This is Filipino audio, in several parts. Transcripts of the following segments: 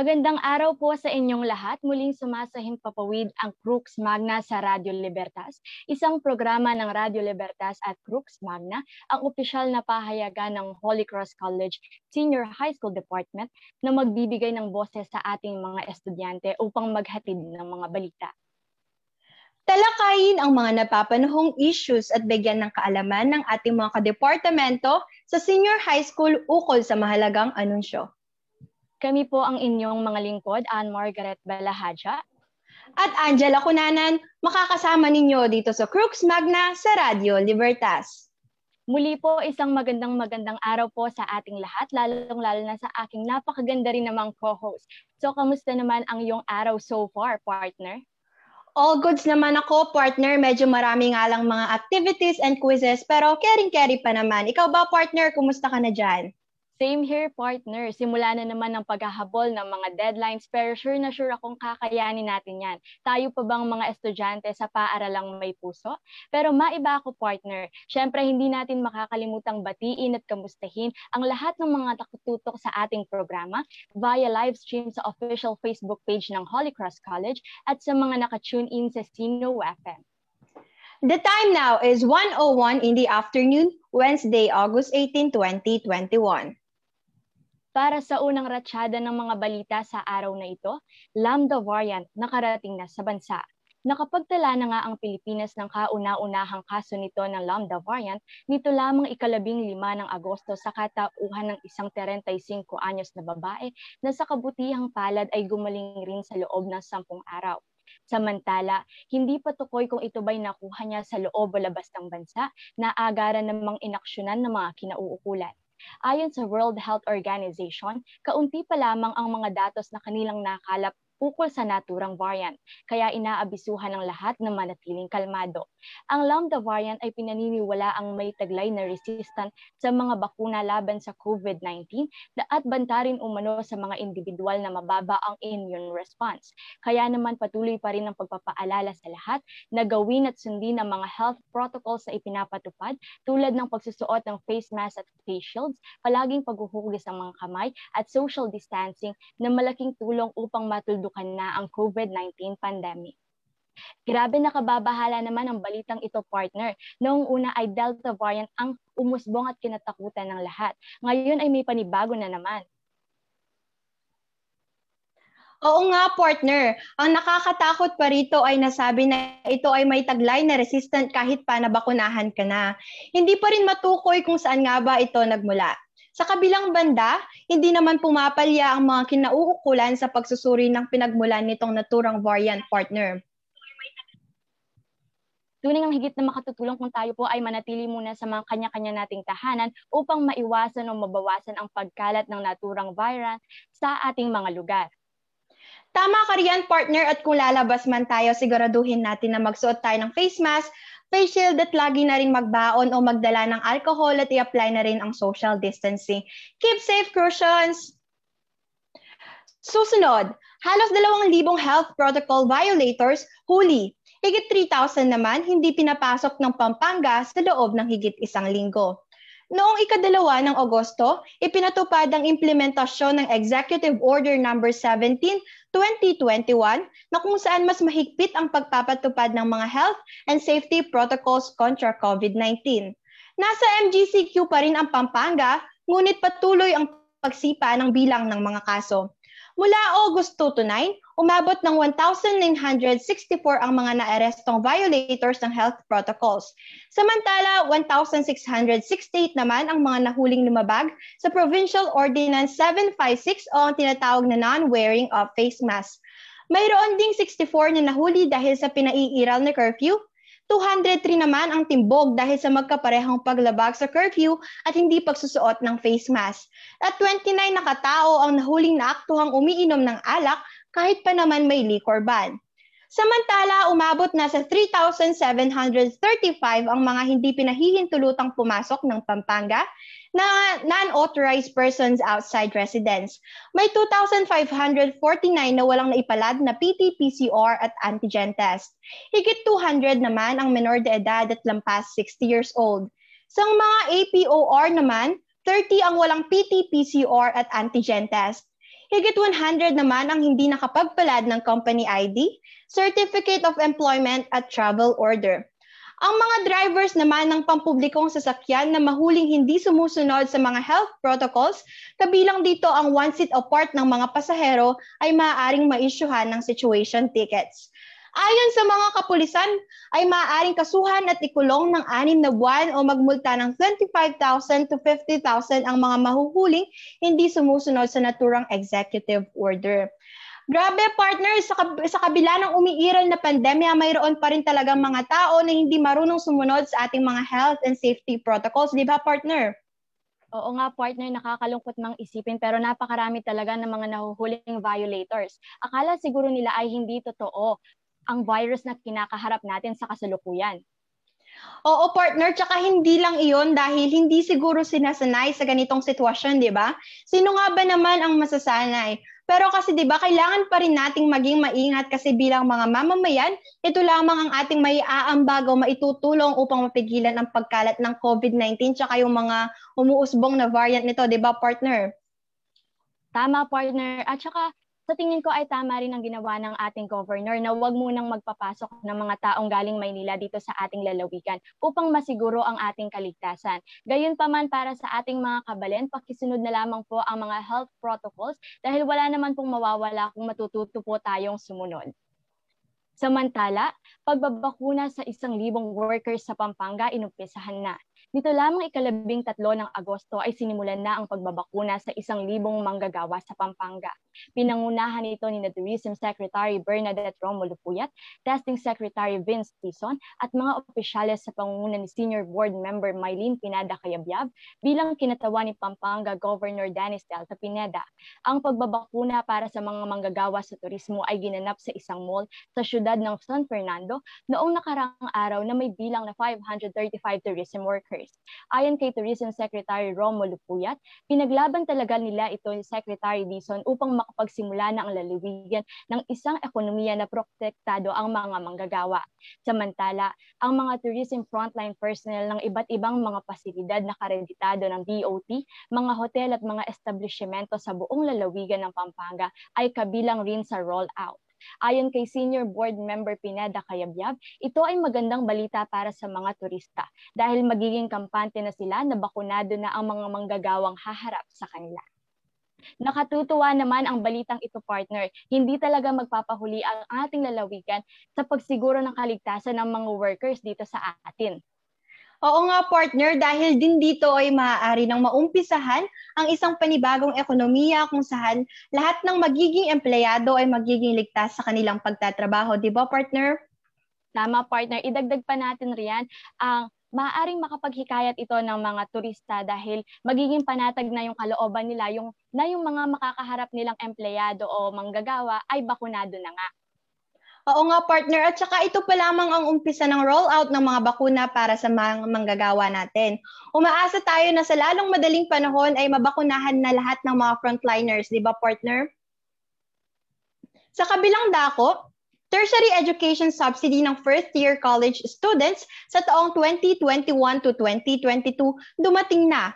Magandang araw po sa inyong lahat. Muling sumasahing papawid ang Crux Magna sa Radio Libertas, isang programa ng Radio Libertas at Crux Magna, ang opisyal na pahayagan ng Holy Cross College Senior High School Department na magbibigay ng boses sa ating mga estudyante upang maghatid ng mga balita. Talakayin ang mga napapanahong issues at bigyan ng kaalaman ng ating mga kadepartamento sa senior high school ukol sa mahalagang anunsyo. Kami po ang inyong mga lingkod, Ann Margaret Balahaja. At Angela Kunanan, makakasama ninyo dito sa Crux Magna sa Radio Libertas. Muli po, isang magandang magandang araw po sa ating lahat, lalong-lalo na sa aking napakaganda rin namang co-host. So, kamusta naman ang iyong araw so far, partner? All goods naman ako, partner. Medyo marami nga lang mga activities and quizzes, pero caring-carry pa naman. Ikaw ba, partner? Kumusta ka na dyan? Same here, partner. Simula na naman ang paghahabol ng mga deadlines pero sure na sure akong kakayanin natin yan. Tayo pa bang mga estudyante sa paaralang may puso? Pero maiba ako, partner. Siyempre, hindi natin makakalimutang batiin at kamustahin ang lahat ng mga takututok sa ating programa via live stream sa official Facebook page ng Holy Cross College at sa mga nakatune in sa Sino FM. The time now is 1.01 in the afternoon, Wednesday, August 18, 2021. Para sa unang ratsyada ng mga balita sa araw na ito, Lambda variant nakarating na sa bansa. Nakapagtala na nga ang Pilipinas ng kauna-unahang kaso nito ng Lambda variant nito lamang ikalabing lima ng Agosto sa katauhan ng isang 35 anyos na babae na sa kabutihang palad ay gumaling rin sa loob ng sampung araw. Samantala, hindi pa tukoy kung ito ba'y nakuha niya sa loob o labas ng bansa na agaran namang inaksyonan ng mga kinauukulan. Ayon sa World Health Organization, kaunti pa lamang ang mga datos na kanilang nakalap ukol sa naturang variant, kaya inaabisuhan ng lahat na manatiling kalmado. Ang Lambda variant ay pinaniniwala ang may taglay na resistant sa mga bakuna laban sa COVID-19 at banta rin umano sa mga individual na mababa ang immune response. Kaya naman patuloy pa rin ang pagpapaalala sa lahat na gawin at sundin ang mga health protocols na ipinapatupad tulad ng pagsusuot ng face mask at face shields, palaging paghuhugis ng mga kamay at social distancing na malaking tulong upang matuldukan na ang COVID-19 pandemic. Grabe nakababahala naman ang balitang ito, partner. Noong una ay Delta variant ang umusbong at kinatakutan ng lahat. Ngayon ay may panibago na naman. Oo nga, partner. Ang nakakatakot pa rito ay nasabi na ito ay may taglay na resistant kahit pa nabakunahan ka na. Hindi pa rin matukoy kung saan nga ba ito nagmula. Sa kabilang banda, hindi naman pumapalya ang mga kinauukulan sa pagsusuri ng pinagmulan nitong naturang variant partner. Tunay ang higit na makatutulong kung tayo po ay manatili muna sa mga kanya-kanya nating tahanan upang maiwasan o mabawasan ang pagkalat ng naturang virus sa ating mga lugar. Tama ka riyan, partner, at kung lalabas man tayo, siguraduhin natin na magsuot tayo ng face mask, face shield at lagi na rin magbaon o magdala ng alcohol at i-apply na rin ang social distancing. Keep safe, Crucians! Susunod, halos dalawang libong health protocol violators huli. Higit 3,000 naman hindi pinapasok ng Pampanga sa loob ng higit isang linggo. Noong ikadalawa ng Agosto, ipinatupad ang implementasyon ng Executive Order No. 17, 2021 na kung saan mas mahigpit ang pagpapatupad ng mga health and safety protocols kontra COVID-19. Nasa MGCQ pa rin ang Pampanga, ngunit patuloy ang pagsipa ng bilang ng mga kaso. Mula August 2 to 9, umabot ng 1,964 ang mga naarestong violators ng health protocols. Samantala, 1,668 naman ang mga nahuling lumabag sa Provincial Ordinance 756 o ang tinatawag na non-wearing of face mask. Mayroon ding 64 na nahuli dahil sa pinaiiral na curfew 203 naman ang timbog dahil sa magkaparehong paglabag sa curfew at hindi pagsusuot ng face mask. At 29 na katao ang nahuling naaktuhang umiinom ng alak kahit pa naman may liquor ban. Samantala, umabot na sa 3,735 ang mga hindi pinahihintulutang pumasok ng Pampanga na non-authorized persons outside residence. May 2,549 na walang naipalad na PT-PCR at antigen test. Higit 200 naman ang menor de edad at lampas 60 years old. Sa mga APOR naman, 30 ang walang PT-PCR at antigen test. Higit 100 naman ang hindi nakapagpalad ng company ID, Certificate of Employment at Travel Order. Ang mga drivers naman ng pampublikong sasakyan na mahuling hindi sumusunod sa mga health protocols, kabilang dito ang one seat apart ng mga pasahero ay maaaring maisyuhan ng situation tickets. Ayon sa mga kapulisan, ay maaaring kasuhan at ikulong ng anim na buwan o magmulta ng 25,000 to 50,000 ang mga mahuhuling hindi sumusunod sa naturang executive order. Grabe partner, sa, kab- sa kabila ng umiiral na pandemya, mayroon pa rin talagang mga tao na hindi marunong sumunod sa ating mga health and safety protocols, di ba partner? Oo nga, partner, nakakalungkot mang isipin pero napakarami talaga ng mga nahuhuling violators. Akala siguro nila ay hindi totoo ang virus na kinakaharap natin sa kasalukuyan. Oo, partner, tsaka hindi lang iyon dahil hindi siguro sinasanay sa ganitong sitwasyon, di ba? Sino nga ba naman ang masasanay? Pero kasi 'di ba, kailangan pa rin nating maging maingat kasi bilang mga mamamayan, ito lamang ang ating may aambag o maitutulong upang mapigilan ang pagkalat ng COVID-19 tsaka yung mga umuusbong na variant nito, 'di ba, partner? Tama, partner. At saka sa tingin ko ay tama rin ang ginawa ng ating governor na huwag munang magpapasok ng mga taong galing Maynila dito sa ating lalawigan upang masiguro ang ating kaligtasan. Gayunpaman para sa ating mga kabalen, pakisunod na lamang po ang mga health protocols dahil wala naman pong mawawala kung matututo po tayong sumunod. Samantala, pagbabakuna sa isang libong workers sa Pampanga inumpisahan na. Dito lamang ikalabing tatlo ng Agosto ay sinimulan na ang pagbabakuna sa isang libong manggagawa sa Pampanga. Pinangunahan ito ni Tourism Secretary Bernadette Romulo Puyat, Testing Secretary Vince Tison at mga opisyales sa pangunguna ni Senior Board Member Mylene Pineda Kayabyab bilang kinatawa ni Pampanga Governor Dennis Delta Pineda. Ang pagbabakuna para sa mga manggagawa sa turismo ay ginanap sa isang mall sa syudad ng San Fernando noong nakaraang araw na may bilang na 535 tourism workers. Ayon kay Tourism Secretary Romulo Puyat, pinaglaban talaga nila ito ni Secretary Dizon upang makapagsimula ang lalawigan ng isang ekonomiya na protektado ang mga manggagawa. Samantala, ang mga tourism frontline personnel ng iba't ibang mga pasilidad na kareditado ng DOT, mga hotel at mga establishmento sa buong lalawigan ng Pampanga ay kabilang rin sa rollout. Ayon kay Senior Board Member Pineda Kayabyab, ito ay magandang balita para sa mga turista dahil magiging kampante na sila na bakunado na ang mga manggagawang haharap sa kanila. Nakatutuwa naman ang balitang ito partner. Hindi talaga magpapahuli ang ating lalawigan sa pagsiguro ng kaligtasan ng mga workers dito sa atin. Oo nga partner, dahil din dito ay maaari nang maumpisahan ang isang panibagong ekonomiya kung saan lahat ng magiging empleyado ay magiging ligtas sa kanilang pagtatrabaho. Di ba partner? Tama partner, idagdag pa natin riyan ang maaaring makapaghikayat ito ng mga turista dahil magiging panatag na yung kalooban nila yung na yung mga makakaharap nilang empleyado o manggagawa ay bakunado na nga. Oo nga partner at saka ito pa lamang ang umpisa ng rollout ng mga bakuna para sa mga manggagawa natin. Umaasa tayo na sa lalong madaling panahon ay mabakunahan na lahat ng mga frontliners, di ba partner? Sa kabilang dako, tertiary education subsidy ng first year college students sa taong 2021 to 2022 dumating na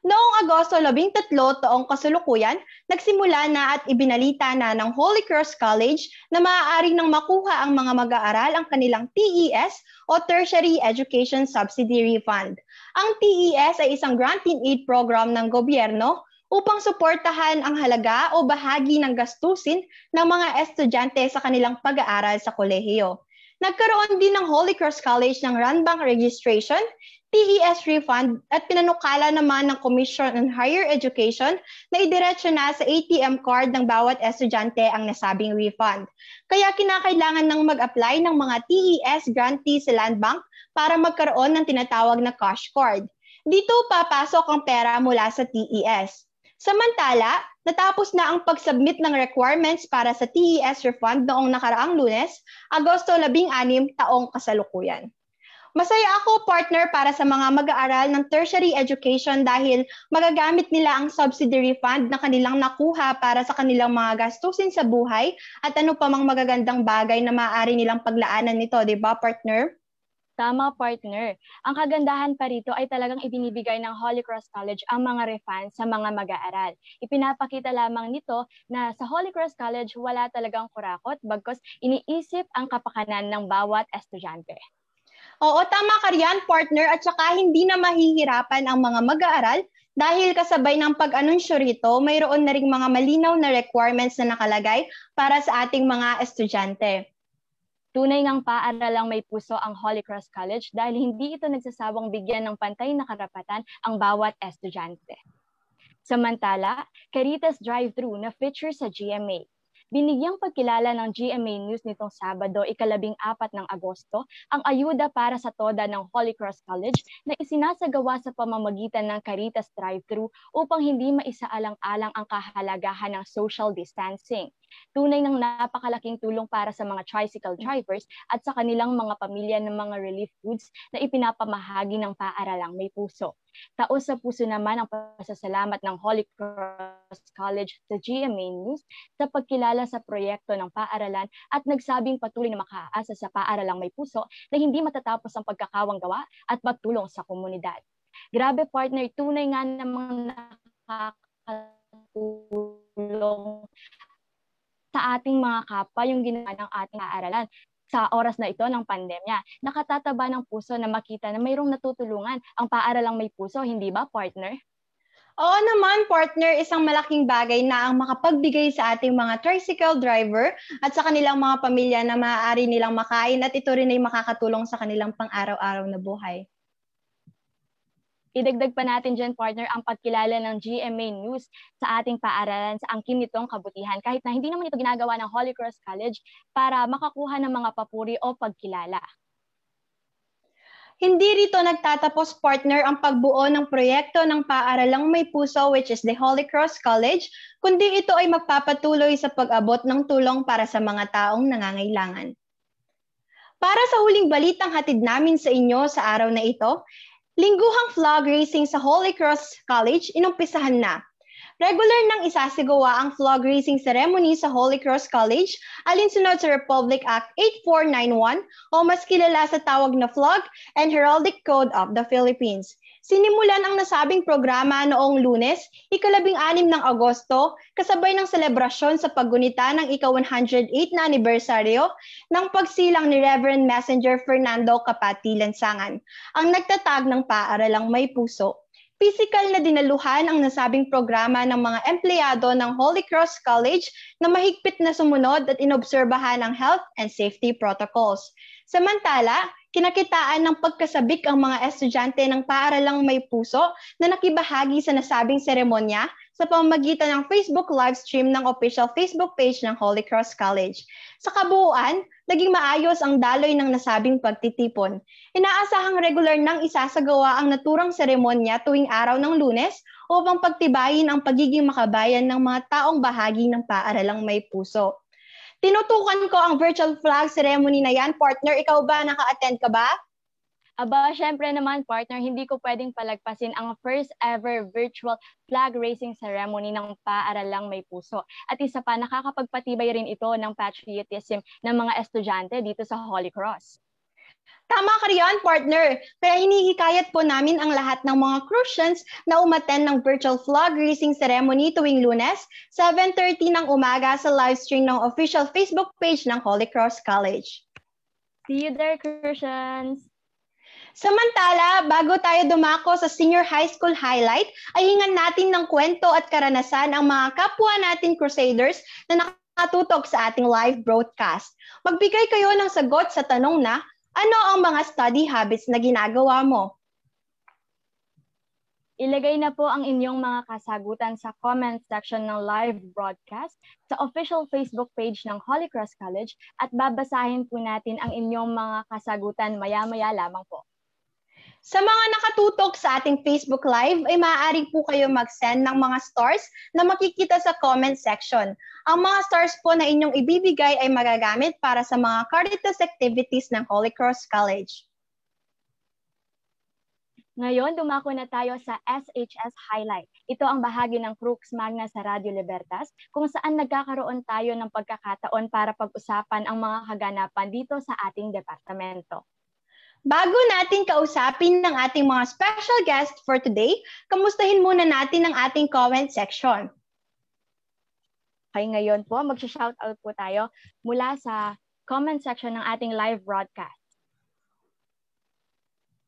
Noong Agosto 13 taong kasulukuyan, nagsimula na at ibinalita na ng Holy Cross College na maaaring nang makuha ang mga mag-aaral ang kanilang TES o Tertiary Education Subsidy Refund. Ang TES ay isang grant in aid program ng gobyerno upang suportahan ang halaga o bahagi ng gastusin ng mga estudyante sa kanilang pag-aaral sa kolehiyo. Nagkaroon din ng Holy Cross College ng Runbank registration TES refund at pinanukala naman ng Commission on Higher Education na idiretso na sa ATM card ng bawat estudyante ang nasabing refund. Kaya kinakailangan ng mag-apply ng mga TES grantee sa Land Bank para magkaroon ng tinatawag na cash card. Dito papasok ang pera mula sa TES. Samantala, natapos na ang pag-submit ng requirements para sa TES refund noong nakaraang lunes, Agosto 16 taong kasalukuyan. Masaya ako, partner, para sa mga mag-aaral ng tertiary education dahil magagamit nila ang subsidy refund na kanilang nakuha para sa kanilang mga gastusin sa buhay at ano pa mang magagandang bagay na maaari nilang paglaanan nito, di ba, partner? Tama, partner. Ang kagandahan pa rito ay talagang ibinibigay ng Holy Cross College ang mga refunds sa mga mag-aaral. Ipinapakita lamang nito na sa Holy Cross College wala talagang kurakot bagkos iniisip ang kapakanan ng bawat estudyante. Oo, tama ka riyan, partner, at saka hindi na mahihirapan ang mga mag-aaral dahil kasabay ng pag-anunsyo rito, mayroon na ring mga malinaw na requirements na nakalagay para sa ating mga estudyante. Tunay ngang paaralang may puso ang Holy Cross College dahil hindi ito nagsasawang bigyan ng pantay na karapatan ang bawat estudyante. Samantala, Caritas Drive-Thru na feature sa GMA Binigyang pagkilala ng GMA News nitong Sabado, ikalabing apat ng Agosto, ang ayuda para sa toda ng Holy Cross College na isinasagawa sa pamamagitan ng Caritas Drive-Thru upang hindi maisaalang-alang ang kahalagahan ng social distancing. Tunay ng napakalaking tulong para sa mga tricycle drivers at sa kanilang mga pamilya ng mga relief goods na ipinapamahagi ng paaralang may puso. Taos sa puso naman ang pasasalamat ng Holy Cross College sa GMA News sa pagkilala sa proyekto ng paaralan at nagsabing patuloy na makaasa sa paaralang may puso na hindi matatapos ang pagkakawang gawa at pagtulong sa komunidad. Grabe partner, tunay nga namang nakakatulong sa ating mga kapwa yung ginawa ng ating aaralan sa oras na ito ng pandemya. Nakatataba ng puso na makita na mayroong natutulungan ang paaralang may puso, hindi ba, partner? Oo naman, partner, isang malaking bagay na ang makapagbigay sa ating mga tricycle driver at sa kanilang mga pamilya na maaari nilang makain at ito rin ay makakatulong sa kanilang pang-araw-araw na buhay. Idagdag pa natin dyan, partner, ang pagkilala ng GMA News sa ating paaralan sa angkin nitong kabutihan. Kahit na hindi naman ito ginagawa ng Holy Cross College para makakuha ng mga papuri o pagkilala. Hindi rito nagtatapos partner ang pagbuo ng proyekto ng paaralang may puso which is the Holy Cross College, kundi ito ay magpapatuloy sa pag-abot ng tulong para sa mga taong nangangailangan. Para sa huling balitang hatid namin sa inyo sa araw na ito, Lingguhang flag racing sa Holy Cross College inumpisahan na. Regular nang isasagawa ang flag racing ceremony sa Holy Cross College alinsunod sa Republic Act 8491 o mas kilala sa tawag na Flag and Heraldic Code of the Philippines. Sinimulan ang nasabing programa noong lunes, ikalabing anim ng Agosto, kasabay ng selebrasyon sa paggunita ng ika-108 na anibersaryo ng pagsilang ni Reverend Messenger Fernando Kapati Lansangan, ang nagtatag ng paaralang may puso. Physical na dinaluhan ang nasabing programa ng mga empleyado ng Holy Cross College na mahigpit na sumunod at inobserbahan ang health and safety protocols. Samantala, Kinakitaan ng pagkasabik ang mga estudyante ng paaralang may puso na nakibahagi sa nasabing seremonya sa pamamagitan ng Facebook live stream ng official Facebook page ng Holy Cross College. Sa kabuuan, naging maayos ang daloy ng nasabing pagtitipon. Inaasahang regular nang isasagawa ang naturang seremonya tuwing araw ng lunes upang pagtibayin ang pagiging makabayan ng mga taong bahagi ng paaralang may puso. Tinutukan ko ang virtual flag ceremony na yan. Partner, ikaw ba? Naka-attend ka ba? Aba, syempre naman, partner, hindi ko pwedeng palagpasin ang first ever virtual flag raising ceremony ng paaralang may puso. At isa pa, nakakapagpatibay rin ito ng patriotism ng mga estudyante dito sa Holy Cross. Tama ka riyan, partner. Kaya hinihikayat po namin ang lahat ng mga Crucians na umaten ng virtual flag raising ceremony tuwing lunes, 7.30 ng umaga sa livestream ng official Facebook page ng Holy Cross College. See you there, Crucians! Samantala, bago tayo dumako sa senior high school highlight, ay hingan natin ng kwento at karanasan ang mga kapwa natin Crusaders na nakatutok sa ating live broadcast. Magbigay kayo ng sagot sa tanong na ano ang mga study habits na ginagawa mo? Ilagay na po ang inyong mga kasagutan sa comment section ng live broadcast sa official Facebook page ng Holy Cross College at babasahin po natin ang inyong mga kasagutan maya-maya lamang po. Sa mga nakatutok sa ating Facebook Live ay maaari po kayo mag-send ng mga stars na makikita sa comment section. Ang mga stars po na inyong ibibigay ay magagamit para sa mga Caritas activities ng Holy Cross College. Ngayon, dumako na tayo sa SHS Highlight. Ito ang bahagi ng Crux Magna sa Radio Libertas kung saan nagkakaroon tayo ng pagkakataon para pag-usapan ang mga kaganapan dito sa ating departamento. Bago natin kausapin ng ating mga special guest for today, kamustahin muna natin ang ating comment section. Okay, ngayon po, mag-shoutout po tayo mula sa comment section ng ating live broadcast.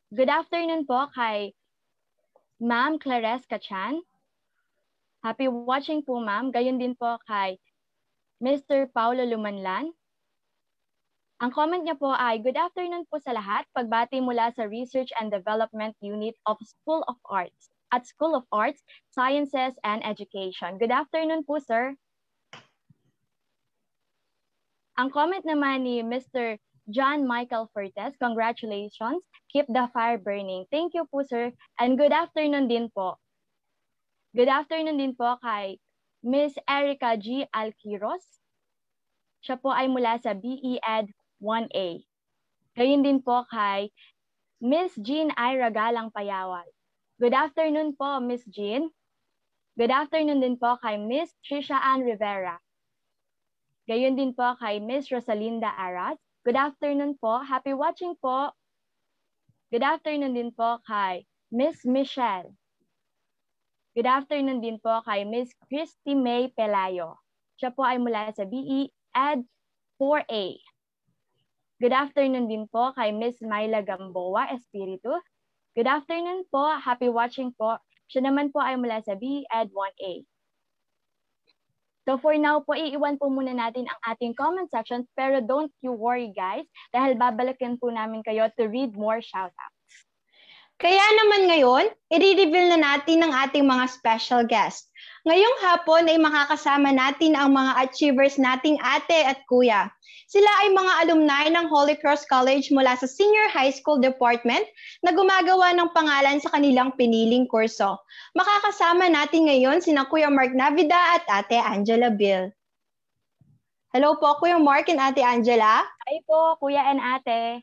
Good afternoon po kay Ma'am Clares Cachan. Happy watching po, ma'am. Gayon din po kay Mr. Paulo Lumanlan. Ang comment niya po ay, Good afternoon po sa lahat. Pagbati mula sa Research and Development Unit of School of Arts at School of Arts, Sciences, and Education. Good afternoon po, sir. Ang comment naman ni Mr. John Michael Fortes, congratulations. Keep the fire burning. Thank you po, sir. And good afternoon din po. Good afternoon din po kay Miss Erica G. Alquiros. Siya po ay mula sa BE-Ed 1A. Gayun din po kay Miss Jean Ira Galang Payawal. Good afternoon po, Miss Jean. Good afternoon din po kay Miss Trisha Ann Rivera. Gayun din po kay Miss Rosalinda Aras. Good afternoon po. Happy watching po. Good afternoon din po kay Miss Michelle. Good afternoon din po kay Miss Christy May Pelayo. Siya po ay mula sa BE Ed 4A. Good afternoon din po kay Miss Myla Gamboa Espiritu. Good afternoon po. Happy watching po. Siya naman po ay mula sa BEd 1A. So for now po, iiwan po muna natin ang ating comment section pero don't you worry guys dahil babalikan po namin kayo to read more shoutouts. Kaya naman ngayon, i-reveal na natin ang ating mga special guest. Ngayong hapon ay makakasama natin ang mga achievers nating ate at kuya. Sila ay mga alumni ng Holy Cross College mula sa Senior High School Department na gumagawa ng pangalan sa kanilang piniling kurso. Makakasama natin ngayon sina Kuya Mark Navida at Ate Angela Bill. Hello po, Kuya Mark and Ate Angela. Hi po, Kuya and Ate.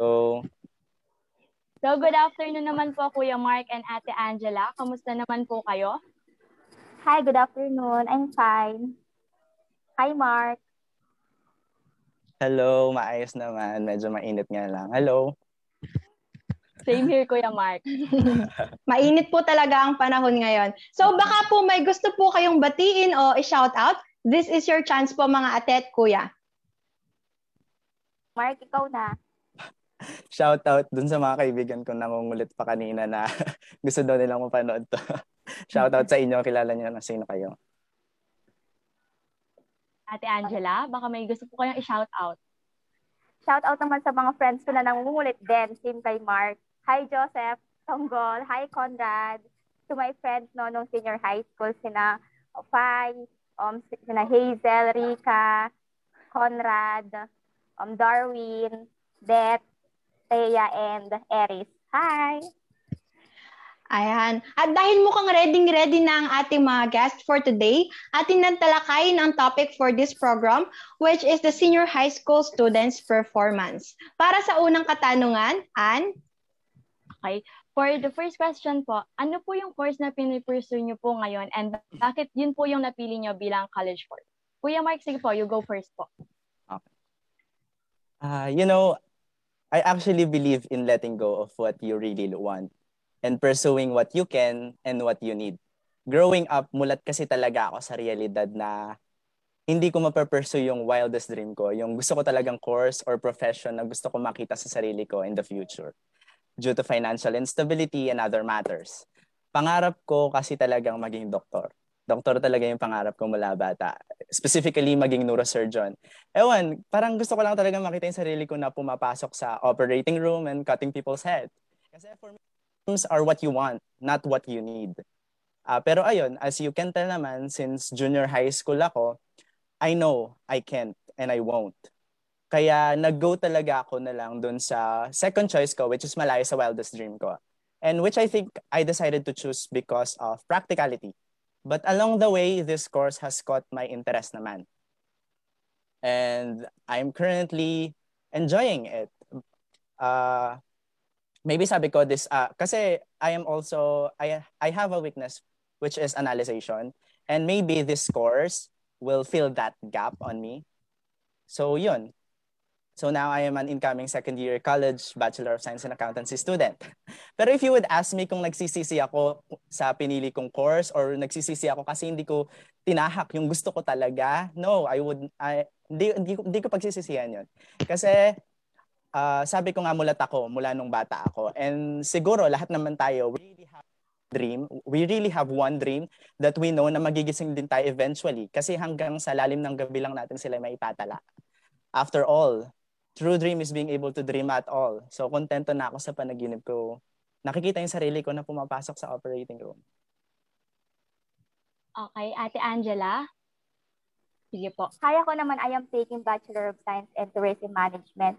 So, So good afternoon naman po Kuya Mark and Ate Angela. Kamusta naman po kayo? Hi, good afternoon. I'm fine. Hi, Mark. Hello, maayos naman. Medyo mainit nga lang. Hello. Same here, Kuya Mark. Mainit po talaga ang panahon ngayon. So baka po may gusto po kayong batiin o i-shout out. This is your chance po mga ate at kuya. Mark, ikaw na. Shout out dun sa mga kaibigan ko nangungulit pa kanina na gusto daw nilang mapanood to. Shout out sa inyo. Kilala niyo na sino kayo. Ate Angela, baka may gusto po kayong i-shout out. Shout out naman sa mga friends ko na nangungulit din, same kay Mark. Hi, Joseph Tonggol. Hi, Conrad. To my friends no, nung senior high school, sina Fai, um, sina Hazel, Rika, Conrad, um, Darwin, Beth, Thea, and Eris. Hi! Ayan. At dahil mukhang ready-ready na ang ating mga guest for today, atin nang talakayin ang topic for this program, which is the Senior High School Students' Performance. Para sa unang katanungan, Ann? Okay. For the first question po, ano po yung course na pinipursue nyo po ngayon and bakit yun po yung napili nyo bilang college course? Kuya Mark, sige po, you go first po. Uh, you know, I actually believe in letting go of what you really want and pursuing what you can and what you need. Growing up, mulat kasi talaga ako sa realidad na hindi ko mapapursue yung wildest dream ko, yung gusto ko talagang course or profession na gusto ko makita sa sarili ko in the future due to financial instability and other matters. Pangarap ko kasi talagang maging doktor. Doktor talaga yung pangarap ko mula bata. Specifically, maging neurosurgeon. Ewan, parang gusto ko lang talaga makita yung sarili ko na pumapasok sa operating room and cutting people's head. Kasi for me, are what you want, not what you need. Uh, pero ayun, as you can tell naman, since junior high school ako, I know I can't and I won't. Kaya nag-go talaga ako na lang dun sa second choice ko, which is malayo sa wildest dream ko. And which I think I decided to choose because of practicality. But along the way, this course has caught my interest naman. And I'm currently enjoying it. Uh, maybe sabi ko this, uh, kasi I am also, I, I have a weakness which is analyzation. And maybe this course will fill that gap on me. So yun, So now I am an incoming second year college Bachelor of Science in Accountancy student. Pero if you would ask me kung nagsisisi ako sa pinili kong course or nagsisisi ako kasi hindi ko tinahak yung gusto ko talaga, no, I would I hindi hindi, hindi ko pagsisisihan 'yon. Kasi uh, sabi ko nga mulat ako mula nung bata ako. And siguro lahat naman tayo we really have dream. We really have one dream that we know na magigising din tayo eventually kasi hanggang sa lalim ng gabi lang natin sila may ipatala. After all, true dream is being able to dream at all. So, kontento na ako sa panaginip ko. Nakikita yung sarili ko na pumapasok sa operating room. Okay, Ate Angela? Sige po. Kaya ko naman, I am taking Bachelor of Science in Tourism Management.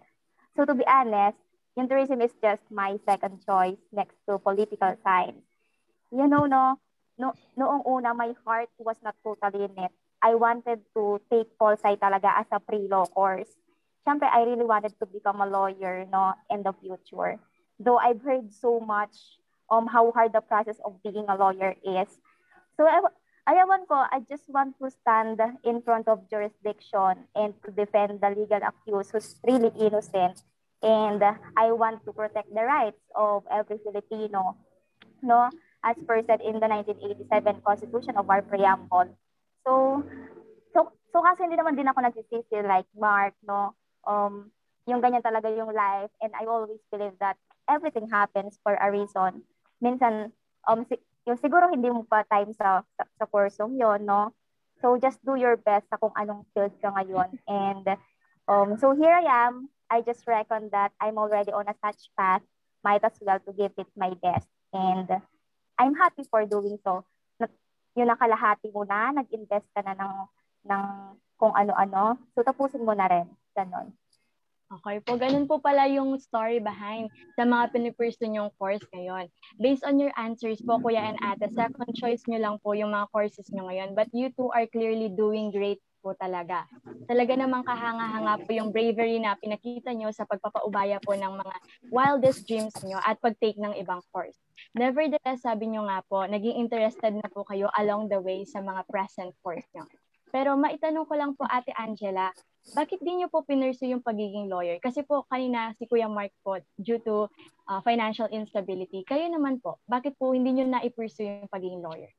So to be honest, tourism is just my second choice next to political science. You know, no, no noong una, my heart was not totally in it. I wanted to take pol sci talaga as a pre-law course syempre, I really wanted to become a lawyer no, in the future. Though I've heard so much um how hard the process of being a lawyer is. So, I, ayawan ko, I just want to stand in front of jurisdiction and to defend the legal accused who's really innocent. And I want to protect the rights of every Filipino, no, as per said in the 1987 Constitution of our preamble. So, so, so kasi hindi naman din ako nagsisisi like Mark, no, um, yung ganyan talaga yung life. And I always believe that everything happens for a reason. Minsan, um, si- yung siguro hindi mo pa time sa, sa, sa kursong yon no? So, just do your best sa kung anong field ka ngayon. And um, so here I am. I just reckon that I'm already on a such path. Might as well to give it my best. And I'm happy for doing so. Yung nakalahati mo na, nag-invest ka na ng, ng kung ano-ano. So, tapusin mo na rin. Ganon. Okay po, ganun po pala yung story behind sa mga pinipursu nyong course ngayon. Based on your answers po, Kuya and Ate, second choice nyo lang po yung mga courses nyo ngayon. But you two are clearly doing great po talaga. Talaga namang kahanga-hanga po yung bravery na pinakita nyo sa pagpapaubaya po ng mga wildest dreams nyo at pag-take ng ibang course. Nevertheless, sabi nyo nga po, naging interested na po kayo along the way sa mga present course nyo. Pero maitanong ko lang po, Ate Angela, bakit di niyo po pinursu yung pagiging lawyer? Kasi po kanina si Kuya Mark po, due to uh, financial instability, kayo naman po, bakit po hindi niyo na-pursue yung pagiging lawyer?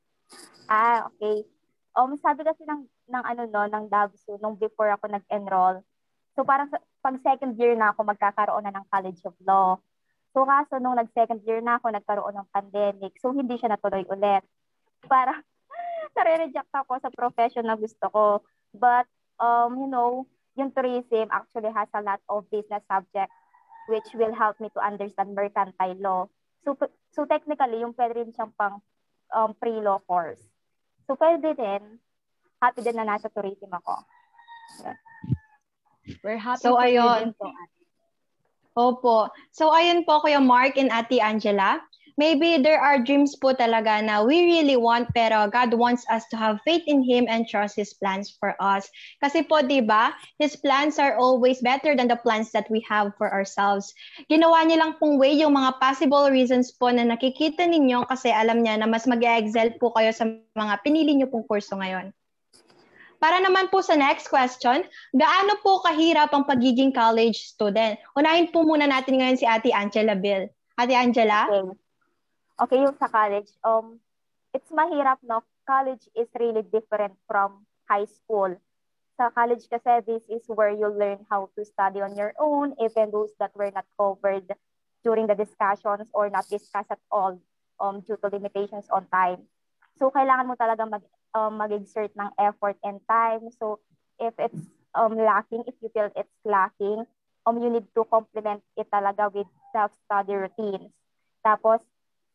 Ah, okay. Um, sabi kasi ng, ng ano no, ng DABSU, nung before ako nag-enroll, so parang pag second year na ako, magkakaroon na ng College of Law. So kaso nung nag-second year na ako, nagkaroon ng pandemic, so hindi siya natuloy ulit. Para nare-reject ako sa profession na gusto ko. But, um, you know, yung tourism actually has a lot of business subjects which will help me to understand mercantile law. So, so technically, yung pwede rin siyang pang um, pre-law course. So, pwede din. Happy din na nasa tourism ako. Yeah. We're happy so, for ayun. po. Opo. So, ayun po, Kuya Mark and Ate Angela maybe there are dreams po talaga na we really want pero God wants us to have faith in Him and trust His plans for us. Kasi po, di ba, His plans are always better than the plans that we have for ourselves. Ginawa niya lang pong way yung mga possible reasons po na nakikita ninyo kasi alam niya na mas mag-excel po kayo sa mga pinili niyo pong kurso ngayon. Para naman po sa next question, gaano po kahirap ang pagiging college student? Unahin po muna natin ngayon si Ate Angela Bill. Ate Angela? Okay okay, yung sa college, um, it's mahirap, no? College is really different from high school. Sa college kasi, this is where you learn how to study on your own, even those that were not covered during the discussions or not discussed at all um, due to limitations on time. So, kailangan mo talaga mag, um, mag-exert ng effort and time. So, if it's um, lacking, if you feel it's lacking, um, you need to complement it talaga with self-study routines. Tapos,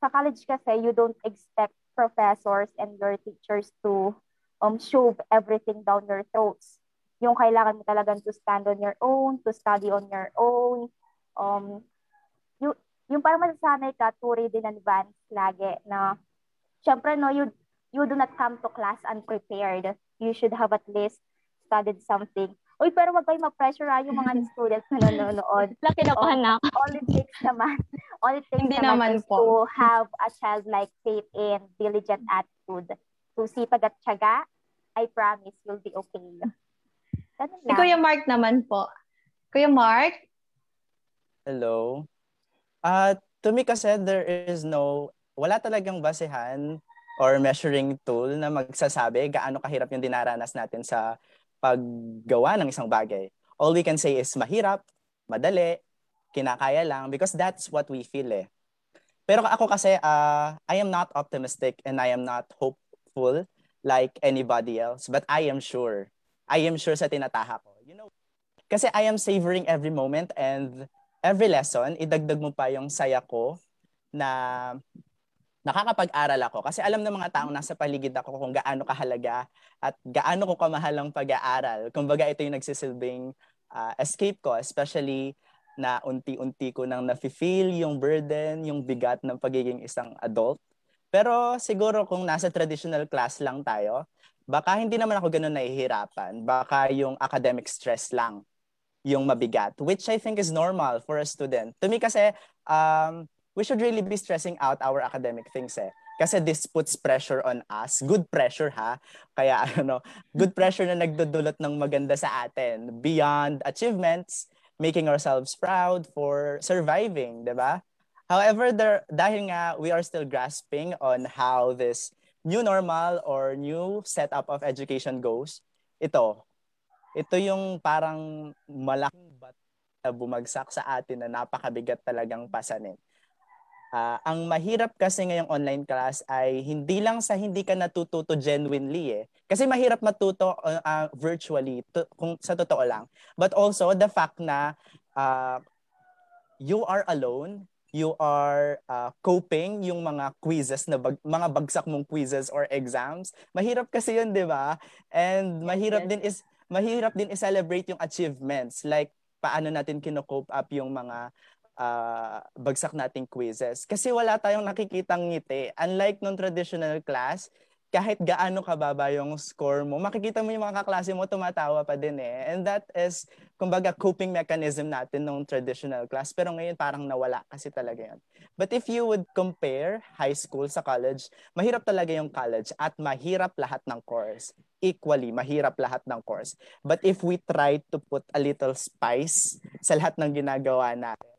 sa college kasi, you don't expect professors and your teachers to um, shove everything down your throats. yung kailangan mo talagang to stand on your own, to study on your own. Um, yung, yung parang masasanay ka to read in advance lagi na syempre no, you, you do not come to class unprepared. You should have at least studied something. Uy, pero wag kayo mag-pressure ha, yung mga students na nanonood. Laki na po, anak. All it takes naman, all it takes Hindi naman, naman is po. to have a childlike faith and diligent attitude. To sipag at tiyaga, I promise you'll be okay. Ganun Si lang. Kuya Mark naman po. Kuya Mark, Hello. Uh, to me kasi there is no, wala talagang basehan or measuring tool na magsasabi gaano kahirap yung dinaranas natin sa paggawa ng isang bagay. All we can say is mahirap, madali, kinakaya lang because that's what we feel eh. Pero ako kasi, uh, I am not optimistic and I am not hopeful like anybody else, but I am sure. I am sure sa tinataha ko. You know, kasi I am savoring every moment and every lesson, idagdag mo pa yung saya ko na nakakapag-aral ako. Kasi alam ng mga taong nasa paligid ako kung gaano kahalaga at gaano ko kamahal ang pag-aaral. Kumbaga ito yung nagsisilbing uh, escape ko, especially na unti-unti ko nang nafe-feel yung burden, yung bigat ng pagiging isang adult. Pero siguro kung nasa traditional class lang tayo, baka hindi naman ako ganun nahihirapan. Baka yung academic stress lang yung mabigat, which I think is normal for a student. To me kasi, um, we should really be stressing out our academic things eh. Kasi this puts pressure on us. Good pressure ha. Kaya ano, good pressure na nagdudulot ng maganda sa atin. Beyond achievements, making ourselves proud for surviving, 'di ba? However, there, dahil nga we are still grasping on how this new normal or new setup of education goes, ito, ito yung parang malaking bat na bumagsak sa atin na napakabigat talagang pasanin. Uh, ang mahirap kasi ngayong online class ay hindi lang sa hindi ka natututo genuinely eh. Kasi mahirap matuto uh, virtually to, kung sa totoo lang. But also the fact na uh, you are alone, you are uh, coping yung mga quizzes na bag, mga bagsak mong quizzes or exams. Mahirap kasi 'yun, 'di ba? And mahirap yes. din is mahirap din i-celebrate yung achievements like paano natin kino-cope up yung mga uh, bagsak nating quizzes. Kasi wala tayong nakikitang ngiti. Unlike nung traditional class, kahit gaano kababa yung score mo, makikita mo yung mga kaklase mo, tumatawa pa din eh. And that is, kumbaga, coping mechanism natin nung traditional class. Pero ngayon parang nawala kasi talaga yun. But if you would compare high school sa college, mahirap talaga yung college at mahirap lahat ng course. Equally, mahirap lahat ng course. But if we try to put a little spice sa lahat ng ginagawa natin,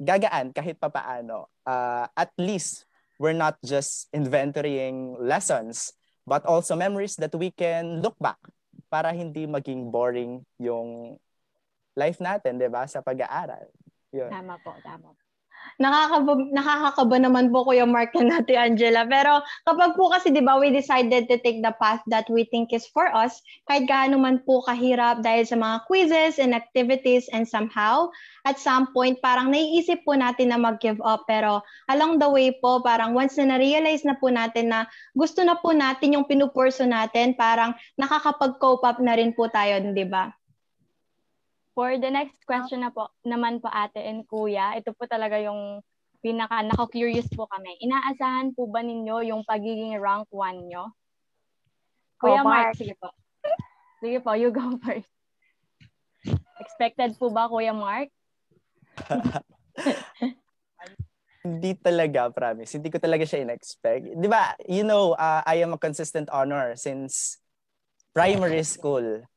gagaan kahit papaano. Uh, at least, we're not just inventorying lessons, but also memories that we can look back para hindi maging boring yung life natin, di ba, sa pag-aaral. Yun. Tama po, tama po. Nakakaba, nakakakaba naman po Kuya Mark na natin, Angela. Pero kapag po kasi, di ba, we decided to take the path that we think is for us, kahit gaano man po kahirap dahil sa mga quizzes and activities and somehow, at some point, parang naiisip po natin na mag-give up. Pero along the way po, parang once na na-realize na po natin na gusto na po natin yung pinupurso natin, parang nakakapag-cope up na rin po tayo, di ba? For the next question na po, naman po ate and kuya, ito po talaga yung pinaka nako-curious po kami. Inaasahan po ba ninyo yung pagiging rank 1 nyo? Kuya Oh, Mark, Mark. sige po. Sige po, you go first. Expected po ba, Kuya Mark? Hindi talaga, promise. Hindi ko talaga siya in-expect. Di ba, you know, uh, I am a consistent honor since primary school.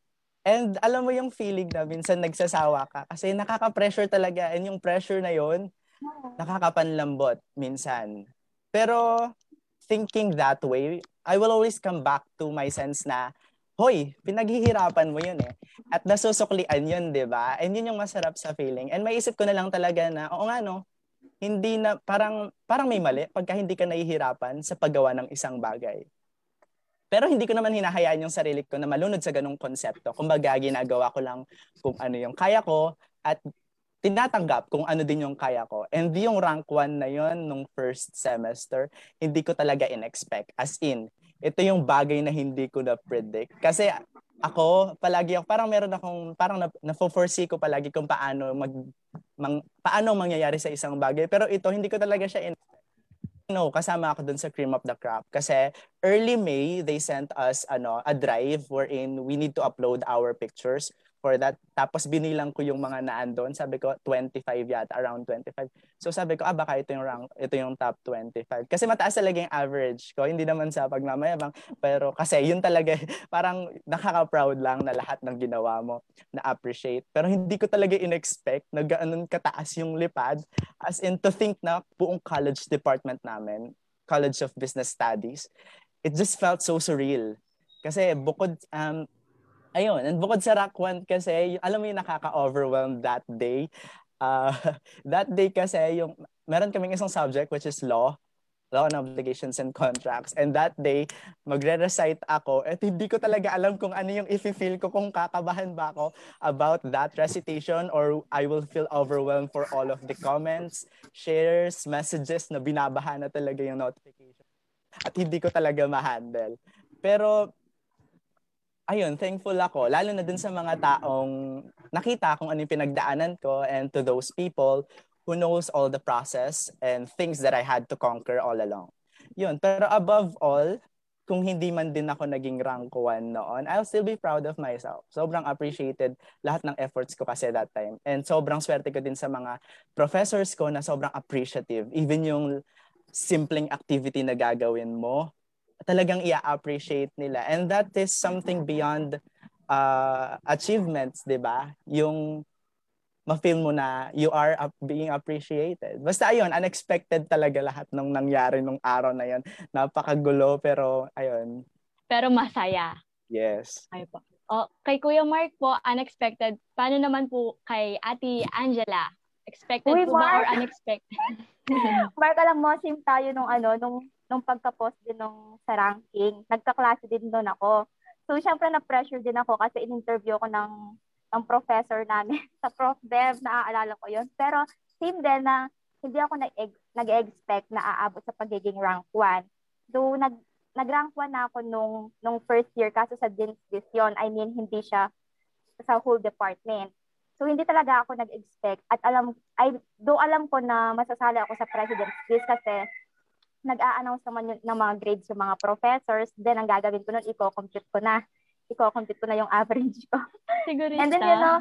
And alam mo yung feeling na minsan nagsasawa ka kasi nakaka-pressure talaga. And yung pressure na yon nakakapanlambot minsan. Pero thinking that way, I will always come back to my sense na, hoy, pinaghihirapan mo yun eh. At nasusuklian yun, di ba? And yun yung masarap sa feeling. And maisip ko na lang talaga na, oo nga no, hindi na, parang, parang may mali pagka hindi ka nahihirapan sa paggawa ng isang bagay. Pero hindi ko naman hinahayaan yung sarili ko na malunod sa ganung konsepto. Kumbaga, ginagawa ko lang kung ano yung kaya ko at tinatanggap kung ano din yung kaya ko. And yung rank 1 na yon nung first semester, hindi ko talaga in-expect. As in, ito yung bagay na hindi ko na-predict. Kasi ako, palagi ako, parang meron akong, parang na, na-foresee ko palagi kung paano mag, mang, paano mangyayari sa isang bagay. Pero ito, hindi ko talaga siya in no, kasama ako dun sa Cream of the Crop. Kasi early May, they sent us ano, a drive wherein we need to upload our pictures for that. Tapos binilang ko yung mga naandon. Sabi ko 25 yata, around 25. So sabi ko, ah baka ito yung rank, ito yung top 25. Kasi mataas talaga yung average ko. Hindi naman sa pagmamayabang. Pero kasi yun talaga, parang nakaka-proud lang na lahat ng ginawa mo na appreciate. Pero hindi ko talaga in-expect na ganoon kataas yung lipad. As in to think na buong college department namin, College of Business Studies, it just felt so surreal. Kasi bukod, um, ayun, and bukod sa Rock 1 kasi, alam mo yung nakaka-overwhelm that day. Uh, that day kasi, yung, meron kaming isang subject which is law, law on obligations and contracts. And that day, magre-recite ako at hindi ko talaga alam kung ano yung if-feel ko, kung kakabahan ba ako about that recitation or I will feel overwhelmed for all of the comments, shares, messages na binabaha na talaga yung notification. At hindi ko talaga ma-handle. Pero ayun, thankful ako, lalo na dun sa mga taong nakita kung ano yung pinagdaanan ko and to those people who knows all the process and things that I had to conquer all along. Yun, pero above all, kung hindi man din ako naging rank 1 noon, I'll still be proud of myself. Sobrang appreciated lahat ng efforts ko kasi that time. And sobrang swerte ko din sa mga professors ko na sobrang appreciative. Even yung simpleng activity na gagawin mo, talagang i-appreciate nila. And that is something beyond uh, achievements, di ba? Yung ma-feel mo na you are being appreciated. Basta ayun, unexpected talaga lahat ng nangyari nung araw na yon. Napakagulo pero ayun. Pero masaya. Yes. Ay po. Oh, kay Kuya Mark po, unexpected. Paano naman po kay Ate Angela? Expected Uy, po Mark. ba or unexpected? Mark, alam mo, same tayo nung ano, nung nung pagka-post din nung sa ranking, nagkaklase din doon ako. So, syempre na-pressure din ako kasi in-interview ko ng, ng professor namin sa Prof. Dev, naaalala ko yon Pero, same din na hindi ako nag-expect na aabot sa pagiging rank 1. So, nag, nag-rank 1 na ako nung, nung first year kaso sa Dean's yun. I mean, hindi siya sa whole department. So, hindi talaga ako nag-expect. At alam, I, do alam ko na masasali ako sa President's List kasi nag-a-announce naman yun, ng mga grades yung mga professors, then ang gagawin ko nun, i-compute ko na. I-compute ko na yung average ko. Sigurista. And then, you know,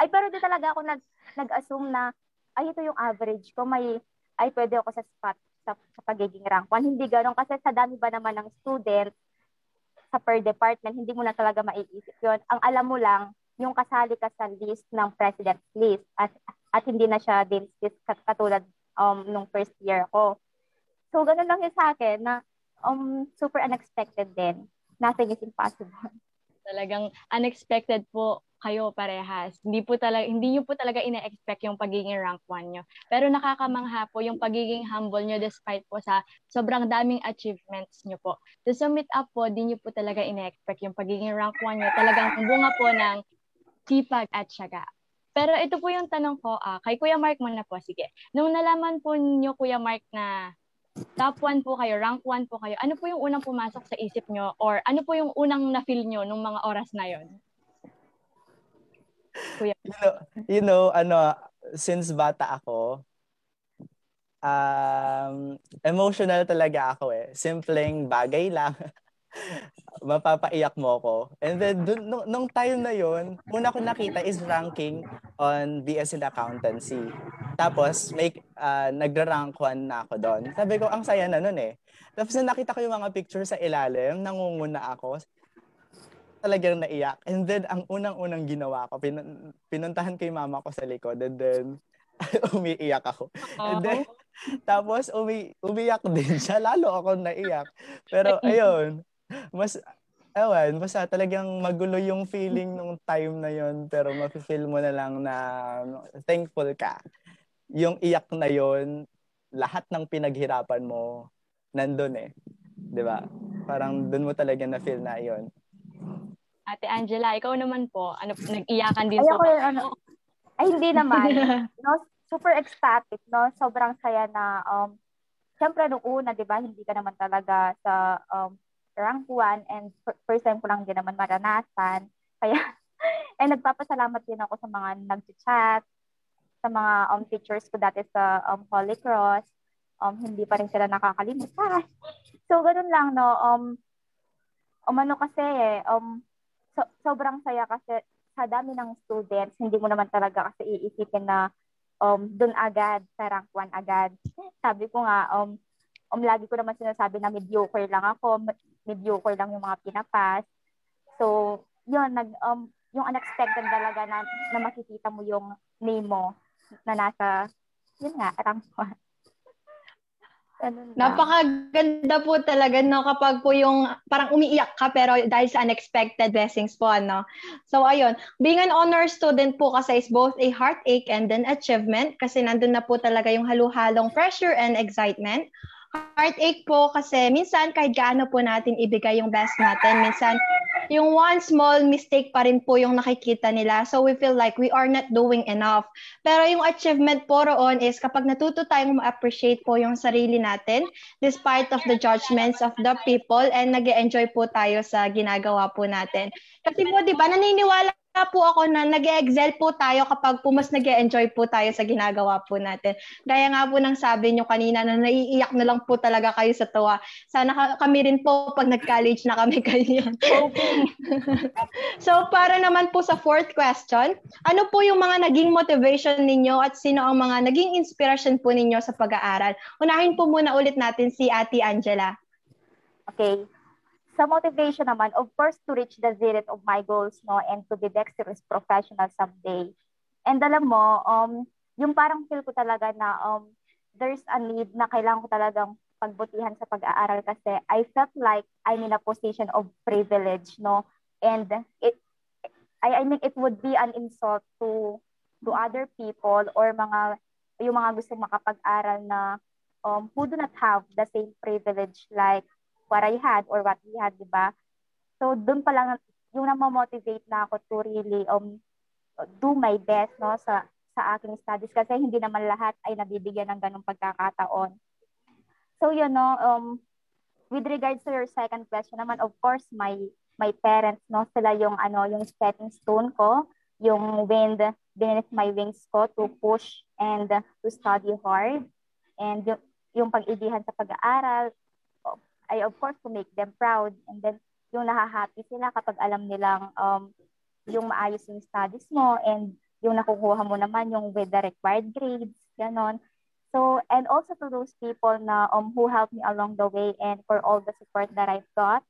ay, pero di talaga ako nag, nag-assume na, ay, ito yung average ko, may, ay, pwede ako sa spot sa, sa pagiging rank 1. Hindi ganun, kasi sa dami ba naman ng student, sa per department, hindi mo na talaga maiisip yun. Ang alam mo lang, yung kasali ka sa list ng president's list at at hindi na siya din katulad um nung first year ko. So, ganun lang yung sa akin na um, super unexpected din. Nothing is impossible. Talagang unexpected po kayo parehas. Hindi po talaga hindi niyo po talaga ina-expect yung pagiging rank 1 niyo. Pero nakakamangha po yung pagiging humble niyo despite po sa sobrang daming achievements niyo po. To sum it up po, di niyo po talaga ina-expect yung pagiging rank 1 niyo. Talagang bunga po ng sipag at syaga. Pero ito po yung tanong ko, ah, kay Kuya Mark muna po, sige. Nung nalaman po niyo Kuya Mark na top 1 po kayo, rank 1 po kayo, ano po yung unang pumasok sa isip nyo or ano po yung unang na-feel nyo nung mga oras na yon? Kuya. You know, you know, ano, since bata ako, um, emotional talaga ako eh. Simpleng bagay lang. mapapaiyak mo ako. And then, dun, nung, nung time na yon una ko nakita is ranking on BS in Accountancy. Tapos, may, uh, nagra-rank 1 na ako doon. Sabi ko, ang saya na nun eh. Tapos, nakita ko yung mga picture sa ilalim, nangunguna ako. Talagang naiyak. And then, ang unang-unang ginawa ko, pin- pinuntahan ko yung mama ko sa likod. And then, umiiyak ako. And then, tapos, umi umiyak din siya. Lalo ako naiyak. Pero, ayun mas, ewan, basta talagang magulo yung feeling nung time na yon pero mafe-feel mo na lang na thankful ka. Yung iyak na yon lahat ng pinaghirapan mo, nandun eh. Di ba? Parang dun mo talaga na-feel na yon Ate Angela, ikaw naman po, ano, nag-iyakan din Ayoko so, ano, ay, hindi naman. no, super ecstatic, no? Sobrang saya na, um, syempre nung una, di ba, hindi ka naman talaga sa um, rank 1 and first time ko lang din naman maranasan. Kaya, and nagpapasalamat din ako sa mga nag-chat, sa mga um, teachers ko dati sa um, Holy Cross. Um, hindi pa rin sila nakakalimutan. So, ganun lang, no? Um, um ano kasi, eh, um, so, sobrang saya kasi sa dami ng students, hindi mo naman talaga kasi iisipin na um, dun agad, sa rank 1 agad. Sabi ko nga, um, um, lagi ko naman sinasabi na mediocre lang ako, mediocre lang yung mga pinapas. So, yun, nag, um, yung unexpected talaga na, na makikita mo yung name mo na nasa, yun nga, rank 1. Napakaganda po talaga no kapag po yung parang umiiyak ka pero dahil sa unexpected blessings po ano. So ayun, being an honor student po kasi is both a heartache and an achievement kasi nandun na po talaga yung halu-halong pressure and excitement heartache po kasi minsan kahit gaano po natin ibigay yung best natin, minsan yung one small mistake pa rin po yung nakikita nila. So we feel like we are not doing enough. Pero yung achievement po roon is kapag natuto tayong ma-appreciate po yung sarili natin despite of the judgments of the people and nag enjoy po tayo sa ginagawa po natin. Kasi po, di ba, naniniwala po ako na nag excel po tayo kapag po mas nag enjoy po tayo sa ginagawa po natin. Gaya nga po ng sabi nyo kanina na naiiyak na lang po talaga kayo sa tuwa. Sana kami rin po pag nag-college na kami. Okay. so para naman po sa fourth question, ano po yung mga naging motivation ninyo at sino ang mga naging inspiration po ninyo sa pag-aaral? Unahin po muna ulit natin si Ate Angela. Okay. Sa motivation naman, of course, to reach the zenith of my goals, no, and to be dexterous professional someday. And alam mo, um, yung parang feel ko talaga na um, there's a need na kailangan ko talagang pagbutihan sa pag-aaral kasi I felt like I'm in a position of privilege, no? And it, I, I mean, it would be an insult to to other people or mga yung mga gusto makapag-aral na um, who do not have the same privilege like what I had or what we had, di ba? So, doon pa lang, yung na-motivate na ako to really um, do my best no, sa, sa aking studies kasi hindi naman lahat ay nabibigyan ng ganong pagkakataon. So, yun, no, um, with regards to your second question naman, of course, my my parents, no, sila yung ano, yung stepping stone ko, yung wind beneath my wings ko to push and to study hard. And yung, yung pag-ibihan sa pag-aaral, ay of course to make them proud and then yung nahahappy sila kapag alam nilang um, yung maayos yung studies mo and yung nakukuha mo naman yung with the required grades, ganon. So, and also to those people na um, who helped me along the way and for all the support that I've got.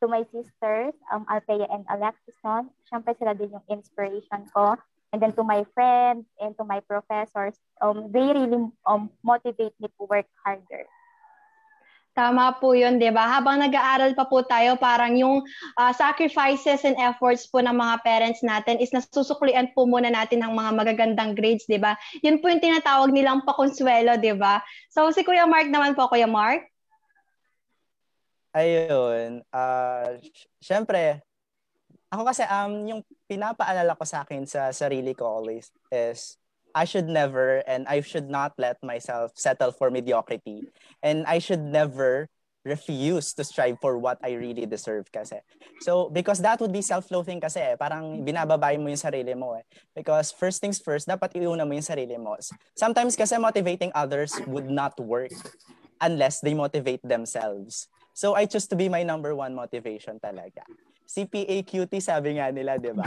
To my sisters, um, Althea and Alexis, no? syempre sila din yung inspiration ko. And then to my friends and to my professors, um, they really um, motivate me to work harder. Tama po yun, di ba? Habang nag-aaral pa po tayo, parang yung uh, sacrifices and efforts po ng mga parents natin is nasusuklian po muna natin ng mga magagandang grades, di ba? Yun po yung tinatawag nilang pakonsuelo, di ba? So si Kuya Mark naman po, Kuya Mark? Ayun. Uh, Siyempre, ako kasi um, yung pinapaalala ko sa akin sa sarili ko always is I should never and I should not let myself settle for mediocrity. And I should never refuse to strive for what I really deserve kasi. So, because that would be self-loathing kasi eh. Parang binababay mo yung sarili mo eh. Because first things first, dapat iuna mo yung sarili mo. Sometimes kasi motivating others would not work unless they motivate themselves. So, I choose to be my number one motivation talaga. CPA QT sabi nga nila, 'di ba?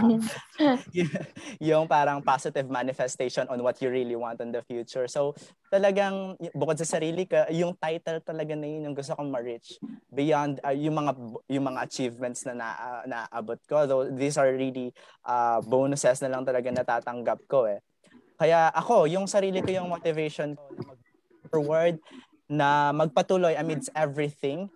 yung parang positive manifestation on what you really want in the future. So, talagang bukod sa sarili ka, yung title talaga na yun yung gusto kong ma-reach beyond uh, yung mga yung mga achievements na na uh, naabot ko. Though these are really uh, bonuses na lang talaga natatanggap ko eh. Kaya ako, yung sarili ko yung motivation ko na mag-forward na magpatuloy amidst everything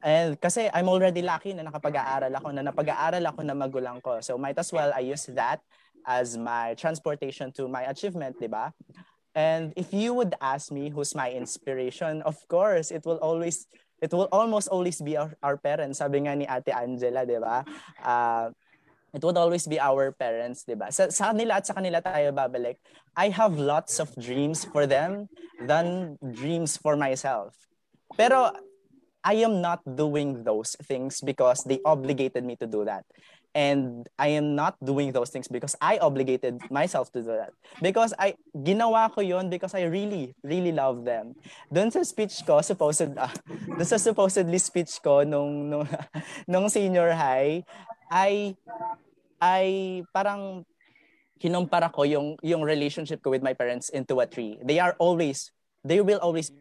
And kasi I'm already lucky na nakapag-aaral ako, na napag-aaral ako na magulang ko. So might as well I use that as my transportation to my achievement, di ba? And if you would ask me who's my inspiration, of course, it will always it will almost always be our, our parents. Sabi nga ni Ate Angela, di ba? Uh, it would always be our parents, di ba? Sa, sa kanila at sa kanila tayo babalik. I have lots of dreams for them than dreams for myself. Pero I am not doing those things because they obligated me to do that. And I am not doing those things because I obligated myself to do that. Because I, ginawa ko yon because I really, really love them. Doon sa speech ko, supposed, uh, doon sa supposedly speech ko nung, nung, nung senior high, I, I parang kinumpara ko yung, yung relationship ko with my parents into a tree. They are always, they will always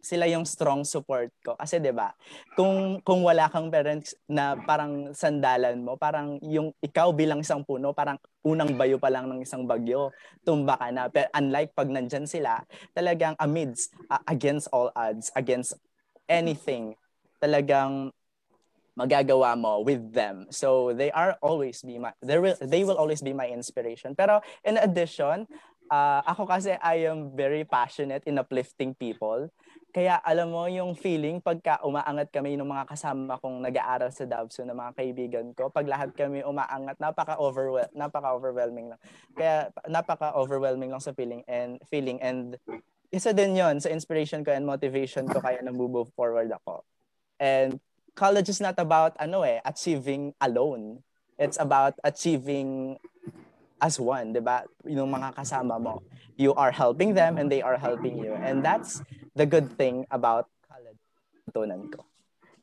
sila yung strong support ko. Kasi 'di ba? Kung kung wala kang parents na parang sandalan mo, parang yung ikaw bilang isang puno, parang unang bayo pa lang ng isang bagyo, tumba ka na. Pero unlike pag nandyan sila, talagang amidst uh, against all odds, against anything, talagang magagawa mo with them. So they are always be my they will they will always be my inspiration. Pero in addition, uh, ako kasi I am very passionate in uplifting people. Kaya alam mo yung feeling pagka umaangat kami ng mga kasama kong nag-aaral sa Davso ng mga kaibigan ko, pag lahat kami umaangat, napaka-overwhelm, napaka-overwhelming lang. Kaya napaka-overwhelming lang sa feeling and feeling and isa din 'yon sa inspiration ko and motivation ko kaya nag-move forward ako. And college is not about ano eh, achieving alone. It's about achieving as one, 'di ba? Yung mga kasama mo. You are helping them and they are helping you. And that's the good thing about college tunan ko.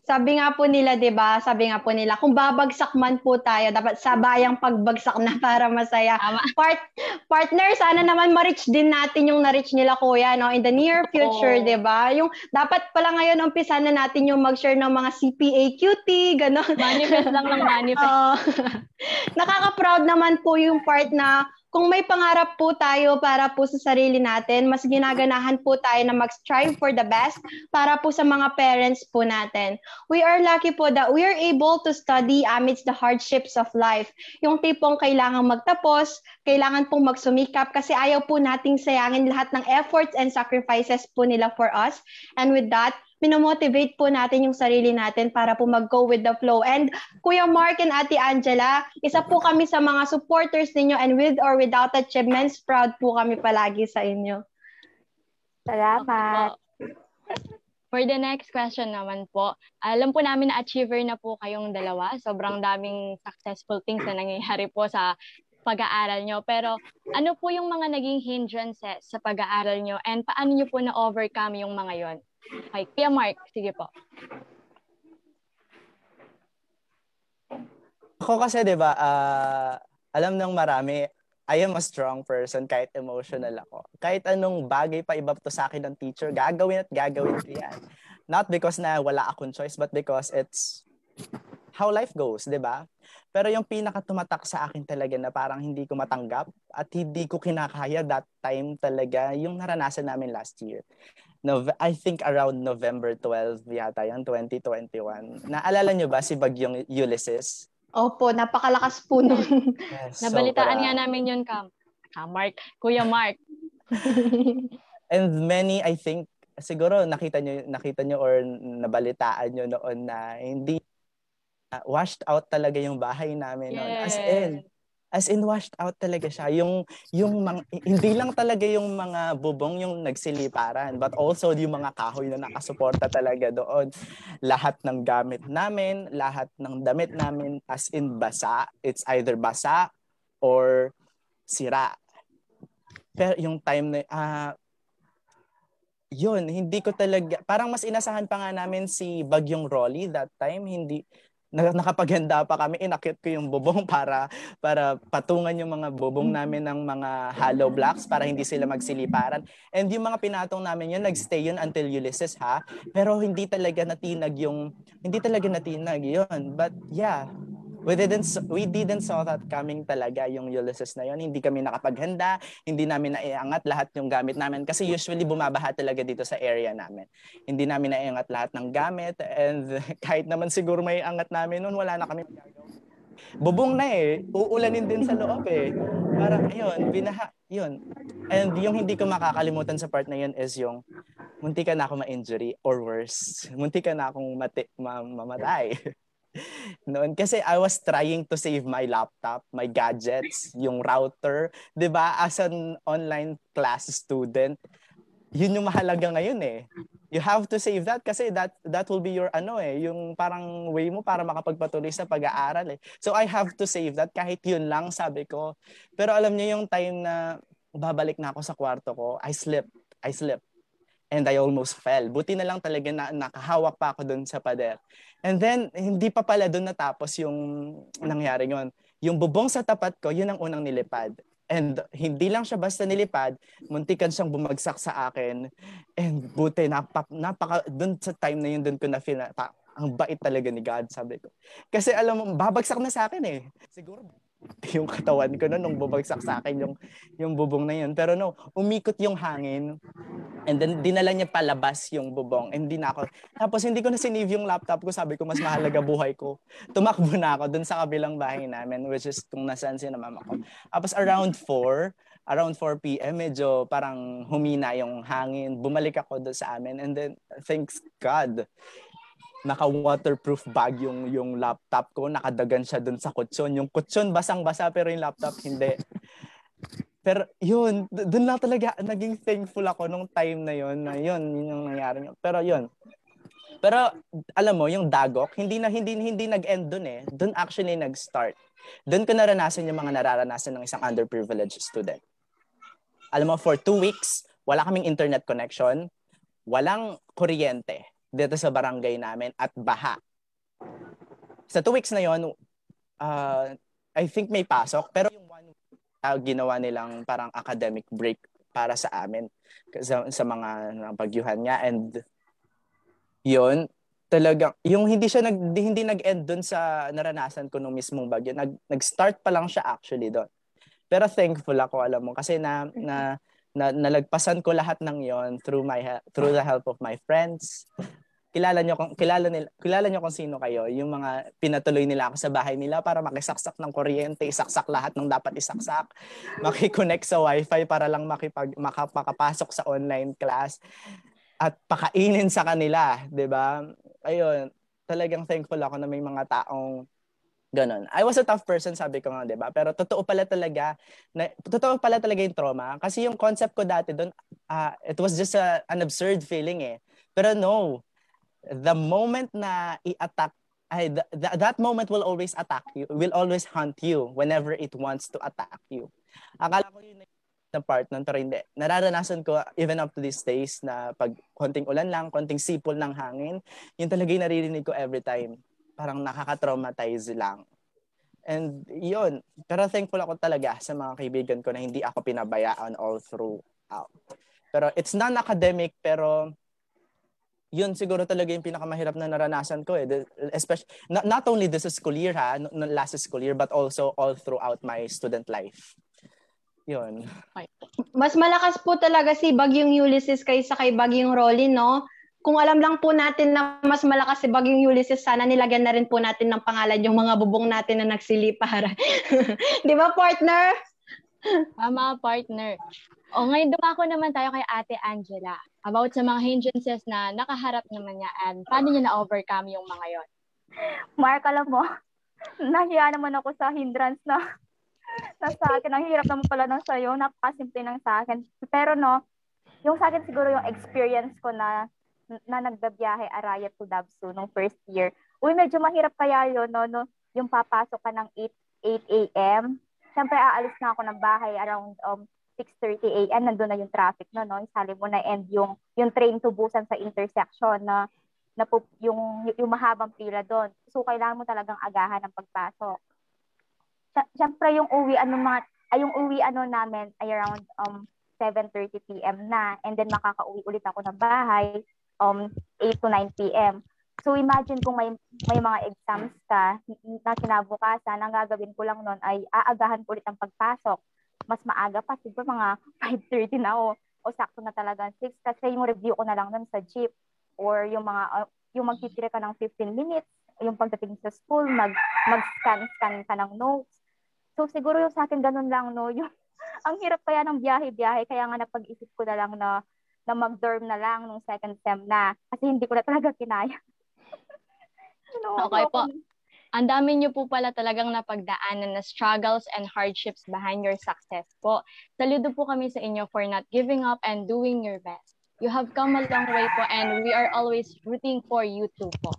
Sabi nga po nila, 'di ba? Sabi nga po nila, kung babagsak man po tayo, dapat sabayang pagbagsak na para masaya. Part partner, sana naman ma-reach din natin yung na-reach nila kuya, no? In the near future, 'di ba? Yung dapat pala ngayon umpisa na natin yung mag-share ng mga CPA QT, ganon. Manifest lang ng manifest. Uh, nakaka-proud naman po yung part na kung may pangarap po tayo para po sa sarili natin, mas ginaganahan po tayo na mag-strive for the best para po sa mga parents po natin. We are lucky po that we are able to study amidst the hardships of life. Yung tipong kailangan magtapos, kailangan pong magsumikap kasi ayaw po nating sayangin lahat ng efforts and sacrifices po nila for us. And with that, minomotivate po natin yung sarili natin para po mag-go with the flow. And Kuya Mark and Ate Angela, isa po kami sa mga supporters ninyo and with or without achievements, proud po kami palagi sa inyo. Salamat. For the next question naman po, alam po namin na achiever na po kayong dalawa. Sobrang daming successful things na nangyayari po sa pag-aaral nyo. Pero ano po yung mga naging hindrances sa pag-aaral nyo and paano nyo po na-overcome yung mga yon? Okay, Kuya Mark, sige po. Ako kasi 'di ba, uh, alam ng marami, I am a strong person kahit emotional ako. Kahit anong bagay pa iba to sa akin ng teacher, gagawin at gagawin ko 'yan. Not because na wala akong choice, but because it's how life goes, 'di ba? Pero yung pinaka tumatak sa akin talaga na parang hindi ko matanggap at hindi ko kinakaya that time talaga yung naranasan namin last year. Nove- I think around November 12 yata yan, 2021. Naalala nyo ba si Bagyong Ulysses? Opo, napakalakas po nun. Yes, Nabalitaan so, nga namin yun, Kam. Ka Mark, Kuya Mark. And many, I think, siguro nakita nyo, nakita nyo or nabalitaan nyo noon na hindi uh, washed out talaga yung bahay namin yes. noon. As in, as in washed out talaga siya. Yung yung mga, hindi lang talaga yung mga bubong yung nagsiliparan, but also yung mga kahoy na nakasuporta talaga doon. Lahat ng gamit namin, lahat ng damit namin as in basa, it's either basa or sira. Pero yung time na uh, yun, hindi ko talaga, parang mas inasahan pa nga namin si Bagyong Rolly that time, hindi, nakapaghanda pa kami, inakit ko yung bubong para para patungan yung mga bubong namin ng mga hollow blocks para hindi sila magsiliparan. And yung mga pinatong namin yun, nagstay yun until Ulysses ha. Pero hindi talaga natinag yung, hindi talaga natinag yun. But yeah, we didn't we didn't saw that coming talaga yung Ulysses na yon hindi kami nakapaghanda hindi namin naiangat lahat yung gamit namin kasi usually bumabaha talaga dito sa area namin. Hindi namin naiangat lahat ng gamit and kahit naman siguro may angat namin noon wala na kami bubong na eh. Uulanin din sa loob eh. Para ayun binaha yun. And yung hindi ko makakalimutan sa part na yun is yung munti ka na ako ma-injury or worse. Munti ka na akong mati- ma- mamatay noon kasi I was trying to save my laptop, my gadgets, yung router, 'di ba? As an online class student, yun yung mahalaga ngayon eh. you have to save that kasi that that will be your ano eh, yung parang way mo para makapagpatuloy sa pag-aaral eh. So I have to save that kahit yun lang sabi ko. Pero alam niyo yung time na babalik na ako sa kwarto ko, I slipped. I slipped. And I almost fell. Buti na lang talaga na nakahawak pa ako doon sa pader. And then, hindi pa pala doon natapos yung nangyari yon. Yung bubong sa tapat ko, yun ang unang nilipad. And hindi lang siya basta nilipad, muntikan siyang bumagsak sa akin. And buti, napaka, napaka doon sa time na yun, doon ko na feel na, ang bait talaga ni God, sabi ko. Kasi alam mo, babagsak na sa akin eh. Siguro yung katawan ko no, nung bubagsak sa akin yung, yung bubong na yun. Pero no, umikot yung hangin and then dinala niya palabas yung bubong and na ako. Tapos hindi ko na sinave yung laptop ko. Sabi ko, mas mahalaga buhay ko. Tumakbo na ako dun sa kabilang bahay namin which is kung nasaan si na mama ko. Tapos around 4, around 4 p.m. medyo parang humina yung hangin. Bumalik ako doon sa amin and then thanks God naka-waterproof bag yung yung laptop ko, nakadagan siya dun sa kutsyon. Yung kutsyon basang-basa pero yung laptop hindi. Pero yun, dun lang talaga naging thankful ako nung time na yun, na yun, yun yung nangyari. Pero yun. Pero alam mo, yung dagok, hindi na hindi hindi nag-end dun eh. Dun actually nag-start. Dun ko naranasan yung mga nararanasan ng isang underprivileged student. Alam mo, for two weeks, wala kaming internet connection, walang kuryente dito sa barangay namin at baha. Sa two weeks na yon, uh, I think may pasok, pero yung one uh, ginawa nilang parang academic break para sa amin sa, sa mga bagyuhan niya and yon talagang yung hindi siya nag hindi nag-end doon sa naranasan ko nung mismong bagyo. Nag nag-start pa lang siya actually doon pero thankful ako alam mo kasi na na, na nalagpasan ko lahat ng yon through my through the help of my friends kilala nyo kung kilala nila kilala nyo kung sino kayo yung mga pinatuloy nila ako sa bahay nila para makisaksak ng kuryente isaksak lahat ng dapat isaksak makiconnect sa wifi para lang makipag makapasok sa online class at pakainin sa kanila 'di ba ayun talagang thankful ako na may mga taong Ganon. I was a tough person, sabi ko nga, di ba? Pero totoo pala talaga, na, totoo pala talaga yung trauma. Kasi yung concept ko dati doon, uh, it was just a, an absurd feeling eh. Pero no, the moment na i-attack ay th- th- that moment will always attack you will always hunt you whenever it wants to attack you. Akala ko yun na part nun pero hindi. Nararanasan ko even up to these days na pag konting ulan lang konting sipol ng hangin yun talaga yung naririnig ko every time. Parang nakaka-traumatize lang. And yun pero thankful ako talaga sa mga kaibigan ko na hindi ako pinabayaan all through out pero it's non-academic pero yun siguro talaga yung pinakamahirap na naranasan ko eh. Especially, not, not only this school year ha, last school year, but also all throughout my student life. Yun. Mas malakas po talaga si Bagyong Ulysses kaysa kay Bagyong Rolly, no? Kung alam lang po natin na mas malakas si Bagyong Ulysses, sana nilagyan na rin po natin ng pangalan yung mga bubong natin na nagsili para. Di ba, partner? Tama, partner. O ngayon dumako naman tayo kay Ate Angela about sa mga hindrances na nakaharap naman niya and paano niya na-overcome yung mga yon. Mark, alam mo, nahiya naman ako sa hindrance na, na sa akin. Ang hirap naman pala ng sa'yo. Napakasimple ng sa akin. Pero no, yung sa akin siguro yung experience ko na na nagbabiyahe Arayat to Dabsu nung first year. Uy, medyo mahirap kaya yun, no? no yung papasok ka ng 8, 8 a.m. Siyempre, aalis na ako ng bahay around um, 6:30 AM nandoon na yung traffic no? No isali mo na end yung yung train tubusan sa intersection na na yung yung mahabang pila doon. So kailangan mo talagang agahan ng pagpasok. Siyempre yung uwi ano mga ay yung uwi ano namin ay around um 7:30 PM na. And then makakauwi ulit ako ng bahay um 8 to 9 PM So imagine kung may may mga exams ka na kinabukasan, ang gagawin ko lang noon ay aagahan ko ulit ang pagpasok mas maaga pa, siguro mga 5.30 na o, o sakto na talaga 6 kasi yung review ko na lang nun sa jeep or yung mga uh, yung magtitira ka ng 15 minutes, yung pagdating sa school, mag mag-scan-scan ka ng notes. So siguro yung sa akin ganun lang no, yung ang hirap kaya ng biyahe-biyahe kaya nga napag-isip ko na lang na na mag-dorm na lang nung second sem na kasi hindi ko na talaga kinaya. no, okay po ang dami niyo po pala talagang napagdaanan na struggles and hardships behind your success po. Saludo po kami sa inyo for not giving up and doing your best. You have come a long way po and we are always rooting for you too po.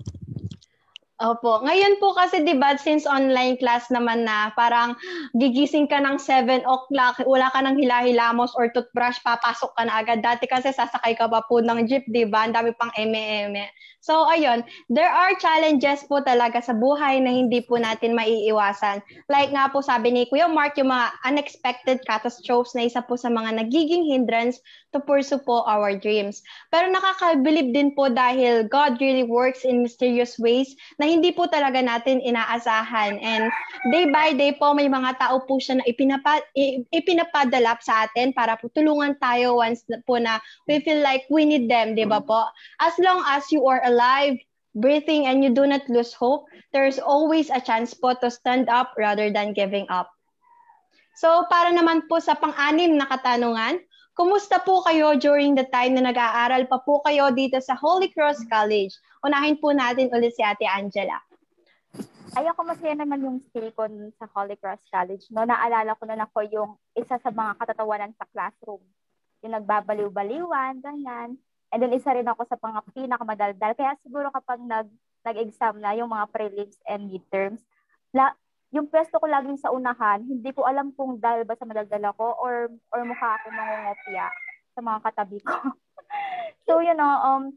Opo. Ngayon po kasi 'di ba since online class naman na parang gigising ka ng 7 o'clock, wala ka ng hilahilamos or toothbrush, papasok ka na agad. Dati kasi sasakay ka pa po ng jeep, 'di ba? Ang dami pang eme-eme. So ayun, there are challenges po talaga sa buhay na hindi po natin maiiwasan. Like nga po sabi ni Kuya Mark, yung mga unexpected catastrophes na isa po sa mga nagiging hindrance to pursue po our dreams. Pero nakakabilib din po dahil God really works in mysterious ways na hindi po talaga natin inaasahan. And day by day po, may mga tao po siya na ipinapa, ipinapadala sa atin para po tulungan tayo once po na we feel like we need them, di ba po? As long as you are alive, breathing, and you do not lose hope, there's always a chance po to stand up rather than giving up. So, para naman po sa pang-anim na katanungan, Kumusta po kayo during the time na nag-aaral pa po kayo dito sa Holy Cross College? Unahin po natin ulit si Ate Angela. Ay, ako masaya naman yung stay ko sa Holy Cross College. No, naalala ko na ako yung isa sa mga katatawanan sa classroom. Yung nagbabaliw-baliwan, ganyan. And then isa rin ako sa mga pinakamadaldal. Kaya siguro kapag nag, nag-exam na yung mga prelims and midterms, la, yung pwesto ko laging sa unahan, hindi ko alam kung dahil ba sa madaldal ako or or mukha ako mangungopya sa mga katabi ko. so, you know, um,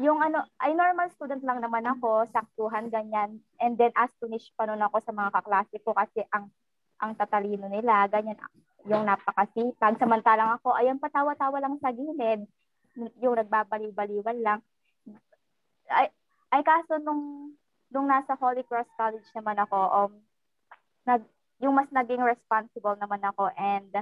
yung ano, ay normal student lang naman ako, saktuhan, ganyan. And then, astonished pa nun ako sa mga kaklase ko kasi ang ang tatalino nila, ganyan, yung napakasipag. Samantalang ako, ayan, patawa-tawa lang sa gilid. Yung nagbabaliw-baliwan lang. Ay, ay kaso nung nung nasa Holy Cross College naman ako, um, nag, yung mas naging responsible naman ako and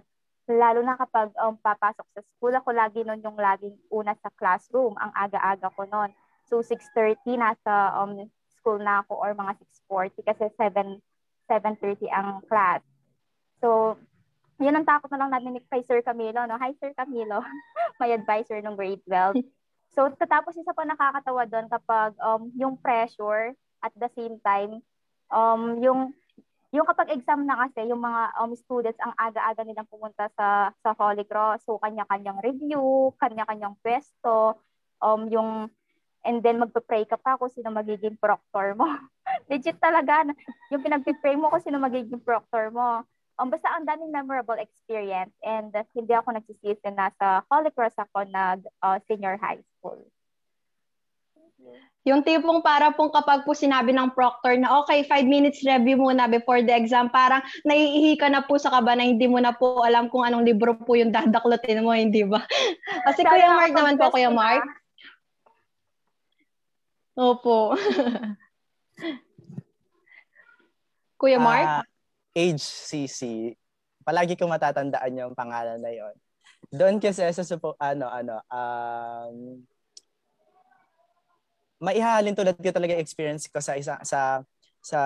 lalo na kapag um, papasok sa school ako lagi nun yung laging una sa classroom. Ang aga-aga ko nun. So 6.30 nasa um, school na ako or mga 6.40 kasi 7 7.30 ang class. So yun ang takot na lang namin kay Sir Camilo no? Hi Sir Camilo. My advisor nung grade 12 so tatapos isa pa nakakatawa doon kapag um, yung pressure at the same time um, yung yung kapag exam na kasi, yung mga um, students ang aga-aga nilang pumunta sa sa Holy Cross. So kanya-kanyang review, kanya-kanyang pwesto, um yung and then magpe-pray ka pa kung sino magiging proctor mo. Legit talaga. Yung pinagpe-pray mo kung sino magiging proctor mo. Um, basta ang daming memorable experience and uh, hindi ako nagsisisi na sa Holy Cross ako nag uh, senior high school. Yung tipong para pong kapag po sinabi ng proctor na okay, five minutes review muna before the exam, parang naiihi ka na po sa kaba na hindi mo na po alam kung anong libro po yung dadaklotin mo, hindi ba? Kasi Kaya Kuya Mark naman po, Kuya Mark. Opo. Kuya Mark? Uh, HCC. Palagi ko matatandaan yung pangalan na yon. Doon kasi sa ano ano um maihahalin tulad ko talaga experience ko sa isa sa sa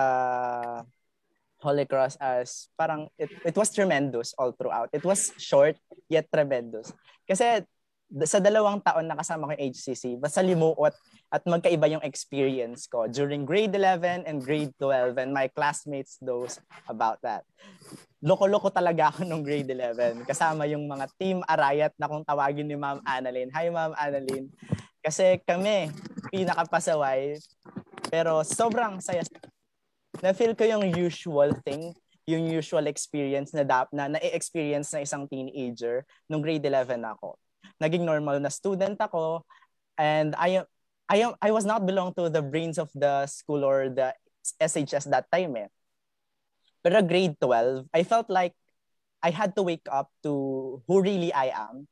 Holy Cross as parang it, it was tremendous all throughout. It was short yet tremendous. Kasi sa dalawang taon na kasama ko yung HCC, basta limuot at magkaiba yung experience ko during grade 11 and grade 12 and my classmates knows about that. Loko-loko talaga ako nung grade 11 kasama yung mga team Arayat na kung tawagin ni Ma'am Annalyn. Hi Ma'am Annalyn. Kasi kami, pinakapasaway, pero sobrang saya. Na-feel ko yung usual thing, yung usual experience na dap na na-experience na isang teenager nung grade 11 ako. Naging normal na student ako and I I am I was not belong to the brains of the school or the SHS that time eh. Pero grade 12, I felt like I had to wake up to who really I am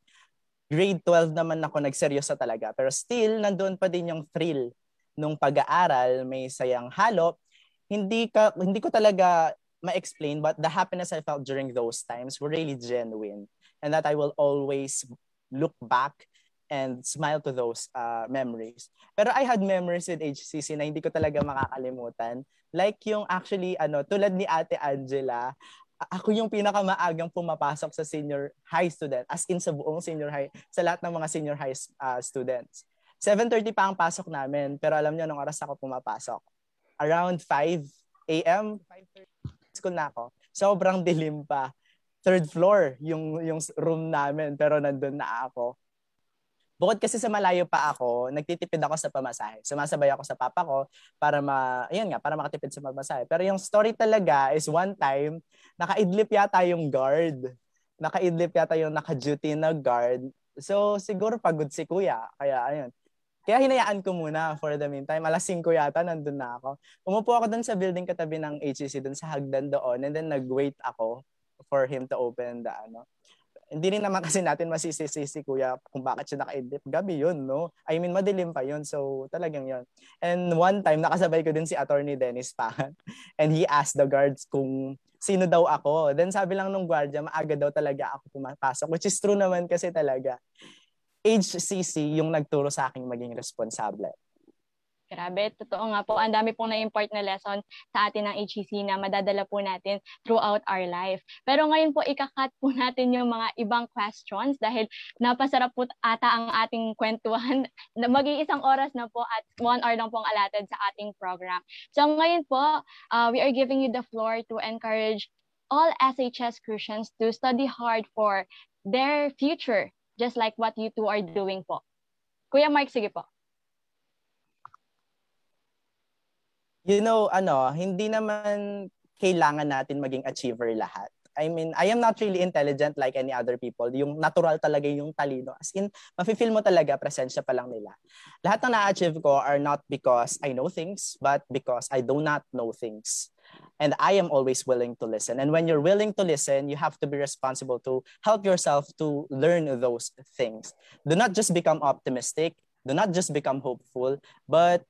grade 12 naman ako nagseryoso talaga. Pero still, nandoon pa din yung thrill nung pag-aaral, may sayang halo. Hindi, ka, hindi ko talaga ma-explain but the happiness I felt during those times were really genuine. And that I will always look back and smile to those uh, memories. Pero I had memories with HCC na hindi ko talaga makakalimutan. Like yung actually, ano, tulad ni Ate Angela, ako yung pinakamaagang pumapasok sa senior high student, as in sa buong senior high, sa lahat ng mga senior high uh, students. 7.30 pa ang pasok namin, pero alam niyo nung oras ako pumapasok. Around 5 a.m., 5.30, school na ako. Sobrang dilim pa. Third floor yung, yung room namin, pero nandun na ako. Bukod kasi sa malayo pa ako, nagtitipid ako sa pamasahe. Sumasabay ako sa papa ko para ma, ayun nga, para makatipid sa pamasahe. Pero yung story talaga is one time, nakaidlip yata yung guard. Nakaidlip yata yung naka-duty na guard. So, siguro pagod si kuya. Kaya, ayun. Kaya hinayaan ko muna for the meantime. Alas 5 yata, nandun na ako. Umupo ako dun sa building katabi ng HCC, dun sa hagdan doon. And then nag-wait ako for him to open the ano hindi rin naman kasi natin masisisi si kuya kung bakit siya nakaidlip. Gabi yun, no? I mean, madilim pa yun. So, talagang yun. And one time, nakasabay ko din si Attorney Dennis Pahan. And he asked the guards kung sino daw ako. Then sabi lang nung gwardiya, maaga daw talaga ako pumapasok. Which is true naman kasi talaga. HCC yung nagturo sa aking maging responsable. Grabe, totoo nga po. Ang dami pong na-import na lesson sa atin ng HEC na madadala po natin throughout our life. Pero ngayon po, ikakat po natin yung mga ibang questions dahil napasarap po ata ang ating kwentuhan. Mag-iisang oras na po at one hour lang pong allotted sa ating program. So ngayon po, uh, we are giving you the floor to encourage all SHS Christians to study hard for their future, just like what you two are doing po. Kuya Mark, sige po. You know, ano, hindi naman kailangan natin maging achiever lahat. I mean, I am not really intelligent like any other people. Yung natural talaga yung talino. As in, mafe-feel mo talaga, presensya pa lang nila. Lahat ng na-achieve ko are not because I know things, but because I do not know things. And I am always willing to listen. And when you're willing to listen, you have to be responsible to help yourself to learn those things. Do not just become optimistic. Do not just become hopeful, but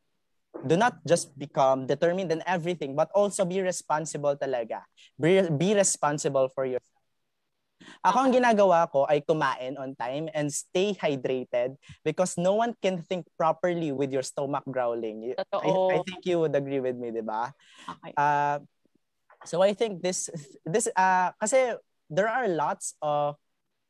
do not just become determined in everything, but also be responsible talaga. Be, be responsible for yourself. Ako ang ginagawa ko ay kumain on time and stay hydrated because no one can think properly with your stomach growling. Totoo. I, I think you would agree with me, di ba? Okay. Uh, so I think this, this uh, kasi there are lots of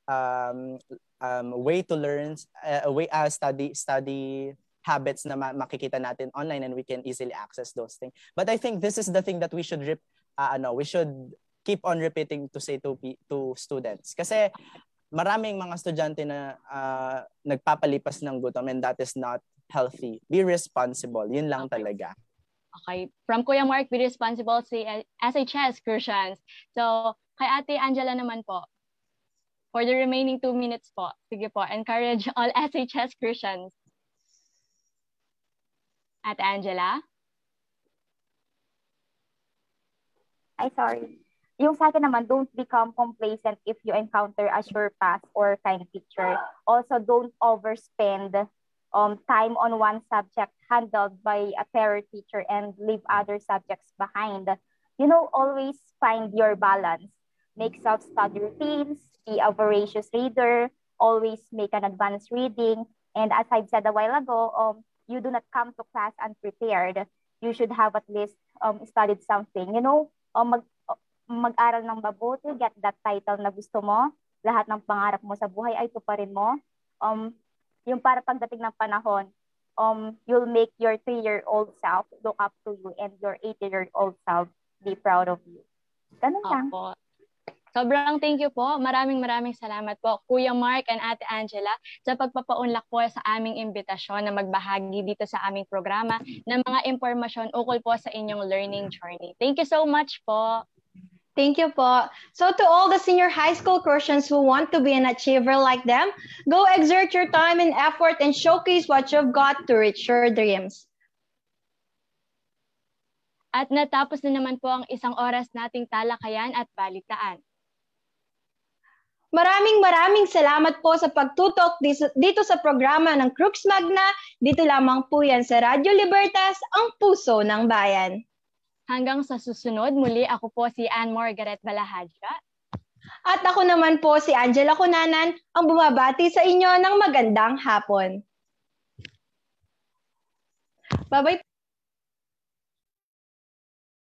um, um, way to learn, uh, way uh, study, study habits na ma- makikita natin online and we can easily access those things. But I think this is the thing that we should rip, uh, ano, we should keep on repeating to say to to students. Kasi maraming mga estudyante na uh, nagpapalipas ng gutom and that is not healthy. Be responsible. Yun lang okay. talaga. Okay. From Kuya Mark, be responsible si SHS Christians. So, kay Ate Angela naman po, for the remaining two minutes po, sige po, encourage all SHS Christians at Angela? Ay, sorry. Yung sa akin naman, don't become complacent if you encounter a sure pass or kind teacher. Also, don't overspend um, time on one subject handled by a terror teacher and leave other subjects behind. You know, always find your balance. Make self-study routines, be a voracious reader, always make an advanced reading. And as I've said a while ago, um, you do not come to class unprepared. You should have at least um, studied something. You know, um, mag, mag-aral ng mabuti, get that title na gusto mo. Lahat ng pangarap mo sa buhay ay tuparin mo. Um, yung para pagdating ng panahon, um, you'll make your three-year-old self look up to you and your 80-year-old self be proud of you. Ganun lang. Opo. Sobrang thank you po. Maraming maraming salamat po Kuya Mark and Ate Angela sa pagpapaunlak po sa aming imbitasyon na magbahagi dito sa aming programa ng mga impormasyon ukol po sa inyong learning journey. Thank you so much po. Thank you po. So to all the senior high school Christians who want to be an achiever like them, go exert your time and effort and showcase what you've got to reach your dreams. At natapos na naman po ang isang oras nating talakayan at balitaan. Maraming maraming salamat po sa pagtutok dito sa programa ng Crux Magna. Dito lamang po yan sa Radyo Libertas, ang puso ng bayan. Hanggang sa susunod, muli ako po si Anne Margaret Balahadja. At ako naman po si Angela Kunanan, ang bumabati sa inyo ng magandang hapon. Bye-bye